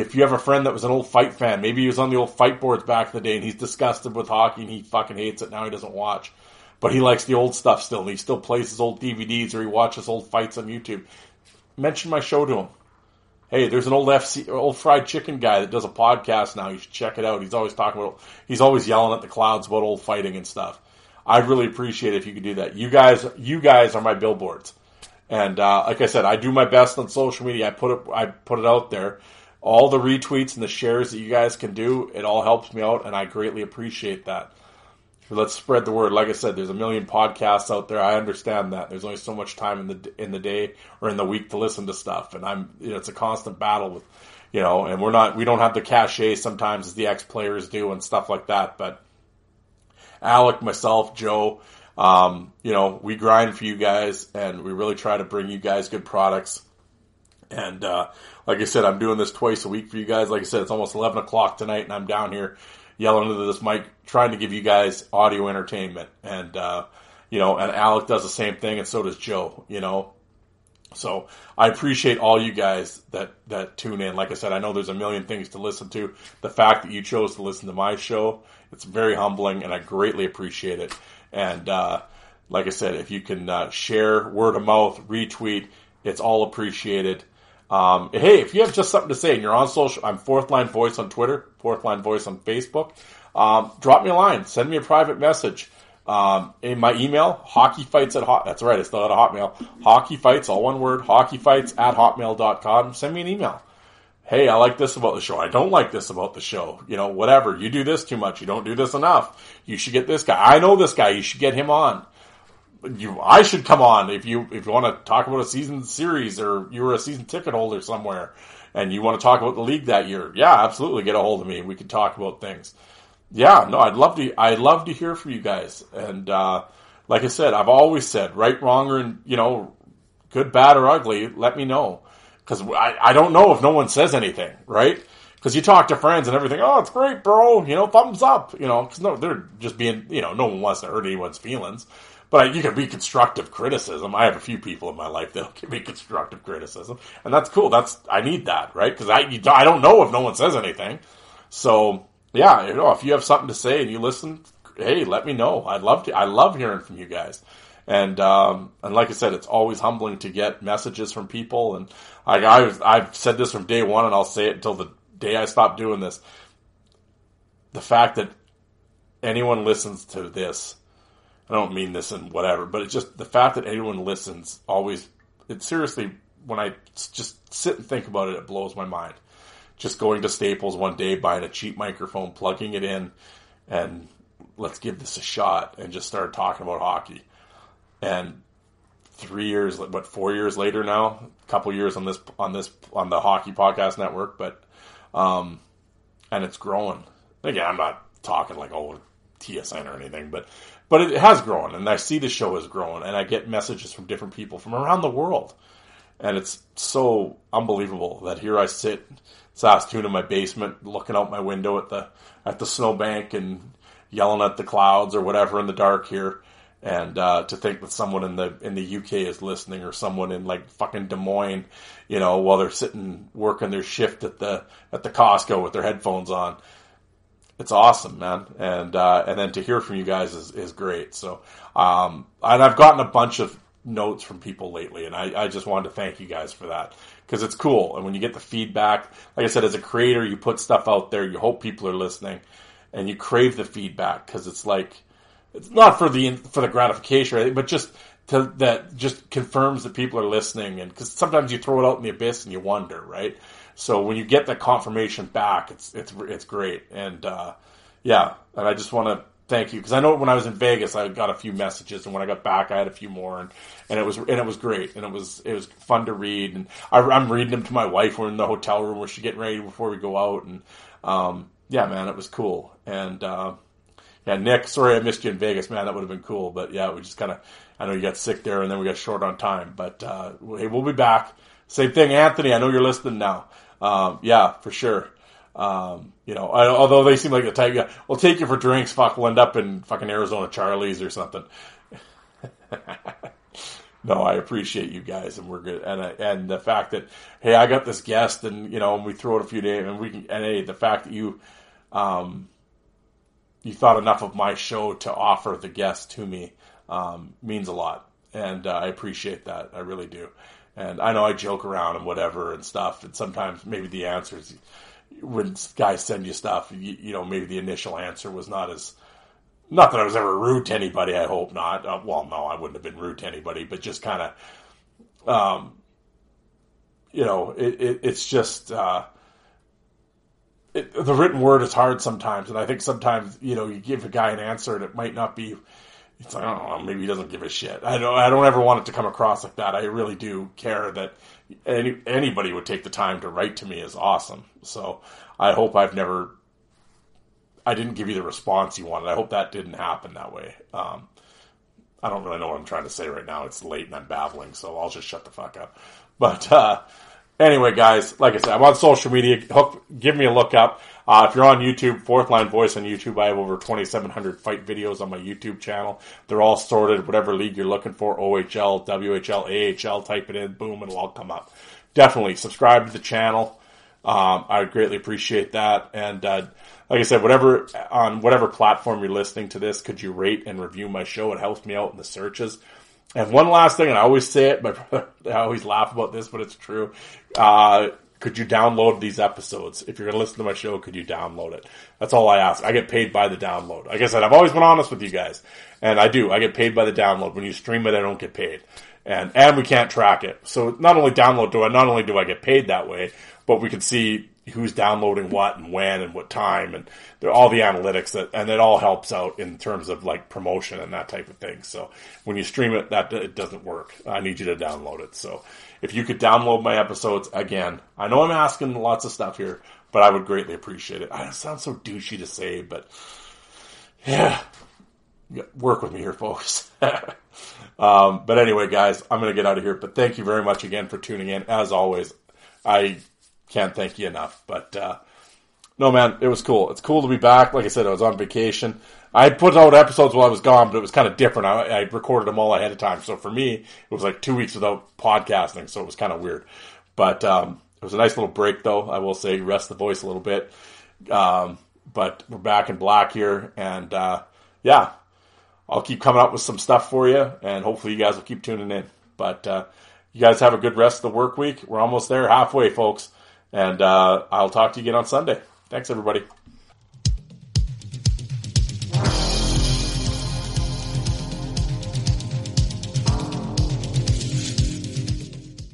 if you have a friend that was an old fight fan, maybe he was on the old fight boards back in the day and he's disgusted with hockey and he fucking hates it now he doesn't watch. But he likes the old stuff still and he still plays his old DVDs or he watches old fights on YouTube. Mention my show to him. Hey, there's an old FC, old fried chicken guy that does a podcast now. You should check it out. He's always talking about, he's always yelling at the clouds about old fighting and stuff. I'd really appreciate if you could do that. You guys, you guys are my billboards. And, uh, like I said, I do my best on social media. I put it, I put it out there all the retweets and the shares that you guys can do, it all helps me out, and I greatly appreciate that. Let's spread the word. Like I said, there's a million podcasts out there. I understand that. There's only so much time in the in the day or in the week to listen to stuff, and I'm you know, it's a constant battle with you know, and we're not we don't have the cachet sometimes as the ex players do and stuff like that. But Alec, myself, Joe, um, you know, we grind for you guys, and we really try to bring you guys good products. And uh, like I said, I'm doing this twice a week for you guys. Like I said, it's almost 11 o'clock tonight, and I'm down here yelling into this mic, trying to give you guys audio entertainment. And, uh, you know, and Alec does the same thing, and so does Joe, you know. So I appreciate all you guys that, that tune in. Like I said, I know there's a million things to listen to. The fact that you chose to listen to my show, it's very humbling, and I greatly appreciate it. And, uh, like I said, if you can uh, share, word of mouth, retweet, it's all appreciated. Um, hey, if you have just something to say and you're on social, I'm Fourth Line Voice on Twitter, Fourth Line Voice on Facebook. Um, drop me a line, send me a private message. Um, in my email, hockeyfights at hot, that's right, it's still at a hotmail. Hockeyfights, all one word, hockeyfights at hotmail.com. Send me an email. Hey, I like this about the show. I don't like this about the show. You know, whatever. You do this too much. You don't do this enough. You should get this guy. I know this guy. You should get him on you I should come on if you if you want to talk about a season series or you were a season ticket holder somewhere and you want to talk about the league that year. Yeah, absolutely get a hold of me. We can talk about things. Yeah, no, I'd love to I'd love to hear from you guys. And uh, like I said, I've always said, right, wrong, or you know, good, bad, or ugly, let me know because I, I don't know if no one says anything, right? Because you talk to friends and everything, oh, it's great, bro. You know, thumbs up. You know, because no, they're just being, you know, no one wants to hurt anyone's feelings. But you can be constructive criticism. I have a few people in my life that can be constructive criticism, and that's cool. That's I need that, right? Because I you, I don't know if no one says anything. So yeah, you know, if you have something to say and you listen, hey, let me know. I'd love to. I love hearing from you guys. And um, and like I said, it's always humbling to get messages from people. And I, I I've said this from day one, and I'll say it until the day I stop doing this. The fact that anyone listens to this I don't mean this and whatever, but it's just the fact that anyone listens always, it seriously, when I just sit and think about it, it blows my mind. Just going to Staples one day, buying a cheap microphone, plugging it in, and let's give this a shot, and just start talking about hockey. And three years, what, four years later now, a couple years on this, on this, on the Hockey Podcast Network, but, um, and it's growing. Again, I'm not talking like, oh, TSN or anything, but but it has grown, and I see the show has grown, and I get messages from different people from around the world, and it's so unbelievable that here I sit, Saskatoon in my basement, looking out my window at the at the snowbank and yelling at the clouds or whatever in the dark here, and uh, to think that someone in the in the UK is listening, or someone in like fucking Des Moines, you know, while they're sitting working their shift at the at the Costco with their headphones on it's awesome, man. And uh, and then to hear from you guys is, is great. So um, and I've gotten a bunch of notes from people lately, and I, I just wanted to thank you guys for that because it's cool. And when you get the feedback, like I said, as a creator, you put stuff out there, you hope people are listening, and you crave the feedback because it's like it's not for the for the gratification, but just to, that just confirms that people are listening, and because sometimes you throw it out in the abyss and you wonder, right? So when you get that confirmation back, it's it's it's great, and uh, yeah, and I just want to thank you because I know when I was in Vegas, I got a few messages, and when I got back, I had a few more, and, and it was and it was great, and it was it was fun to read, and I, am reading them to my wife. We're in the hotel room where she's getting ready before we go out, and um, yeah, man, it was cool, and uh, yeah, Nick, sorry I missed you in Vegas, man, that would have been cool, but yeah, we just kind of I know you got sick there, and then we got short on time, but uh, hey, we'll be back. Same thing, Anthony. I know you're listening now. Um, yeah, for sure. Um, you know, I, although they seem like the type, yeah, we'll take you for drinks. Fuck, we'll end up in fucking Arizona Charlie's or something. no, I appreciate you guys, and we're good. And uh, and the fact that hey, I got this guest, and you know, and we throw it a few days, and we can. And hey, the fact that you, um, you thought enough of my show to offer the guest to me um, means a lot, and uh, I appreciate that. I really do. And I know I joke around and whatever and stuff, and sometimes maybe the answers when guys send you stuff, you, you, know, maybe the initial answer was not as, not that I was ever rude to anybody. I hope not. Uh, well, no, I wouldn't have been rude to anybody, but just kind of, um, you know, it, it, it's just, uh, it, the written word is hard sometimes, and I think sometimes you know you give a guy an answer and it might not be. It's like know, maybe he doesn't give a shit. I don't. I don't ever want it to come across like that. I really do care that any anybody would take the time to write to me is awesome. So I hope I've never I didn't give you the response you wanted. I hope that didn't happen that way. Um, I don't really know what I'm trying to say right now. It's late and I'm babbling, so I'll just shut the fuck up. But uh, anyway, guys, like I said, I'm on social media. Hook, give me a look up. Uh, if you're on YouTube, Fourth Line Voice on YouTube, I have over 2,700 fight videos on my YouTube channel. They're all sorted, whatever league you're looking for, OHL, WHL, AHL, type it in, boom, it'll all come up. Definitely subscribe to the channel. Um, I would greatly appreciate that. And, uh, like I said, whatever, on whatever platform you're listening to this, could you rate and review my show? It helps me out in the searches. And one last thing, and I always say it, but I always laugh about this, but it's true. Uh, could you download these episodes? If you're going to listen to my show, could you download it? That's all I ask. I get paid by the download. Like I said, I've always been honest with you guys. And I do. I get paid by the download. When you stream it, I don't get paid. And, and we can't track it. So not only download do I, not only do I get paid that way, but we can see who's downloading what and when and what time and all the analytics that, and it all helps out in terms of like promotion and that type of thing. So when you stream it, that it doesn't work. I need you to download it. So if you could download my episodes again, I know I'm asking lots of stuff here, but I would greatly appreciate it. I sound so douchey to say, but yeah, work with me here, folks. um, but anyway, guys, I'm going to get out of here. But thank you very much again for tuning in. As always, I can't thank you enough. But uh, no, man, it was cool. It's cool to be back. Like I said, I was on vacation. I put out episodes while I was gone, but it was kind of different. I, I recorded them all ahead of time. So for me, it was like two weeks without podcasting. So it was kind of weird. But um, it was a nice little break, though. I will say, rest the voice a little bit. Um, but we're back in black here, and uh, yeah, I'll keep coming up with some stuff for you, and hopefully you guys will keep tuning in. But uh, you guys have a good rest of the work week. We're almost there, halfway, folks. And uh, I'll talk to you again on Sunday. Thanks, everybody.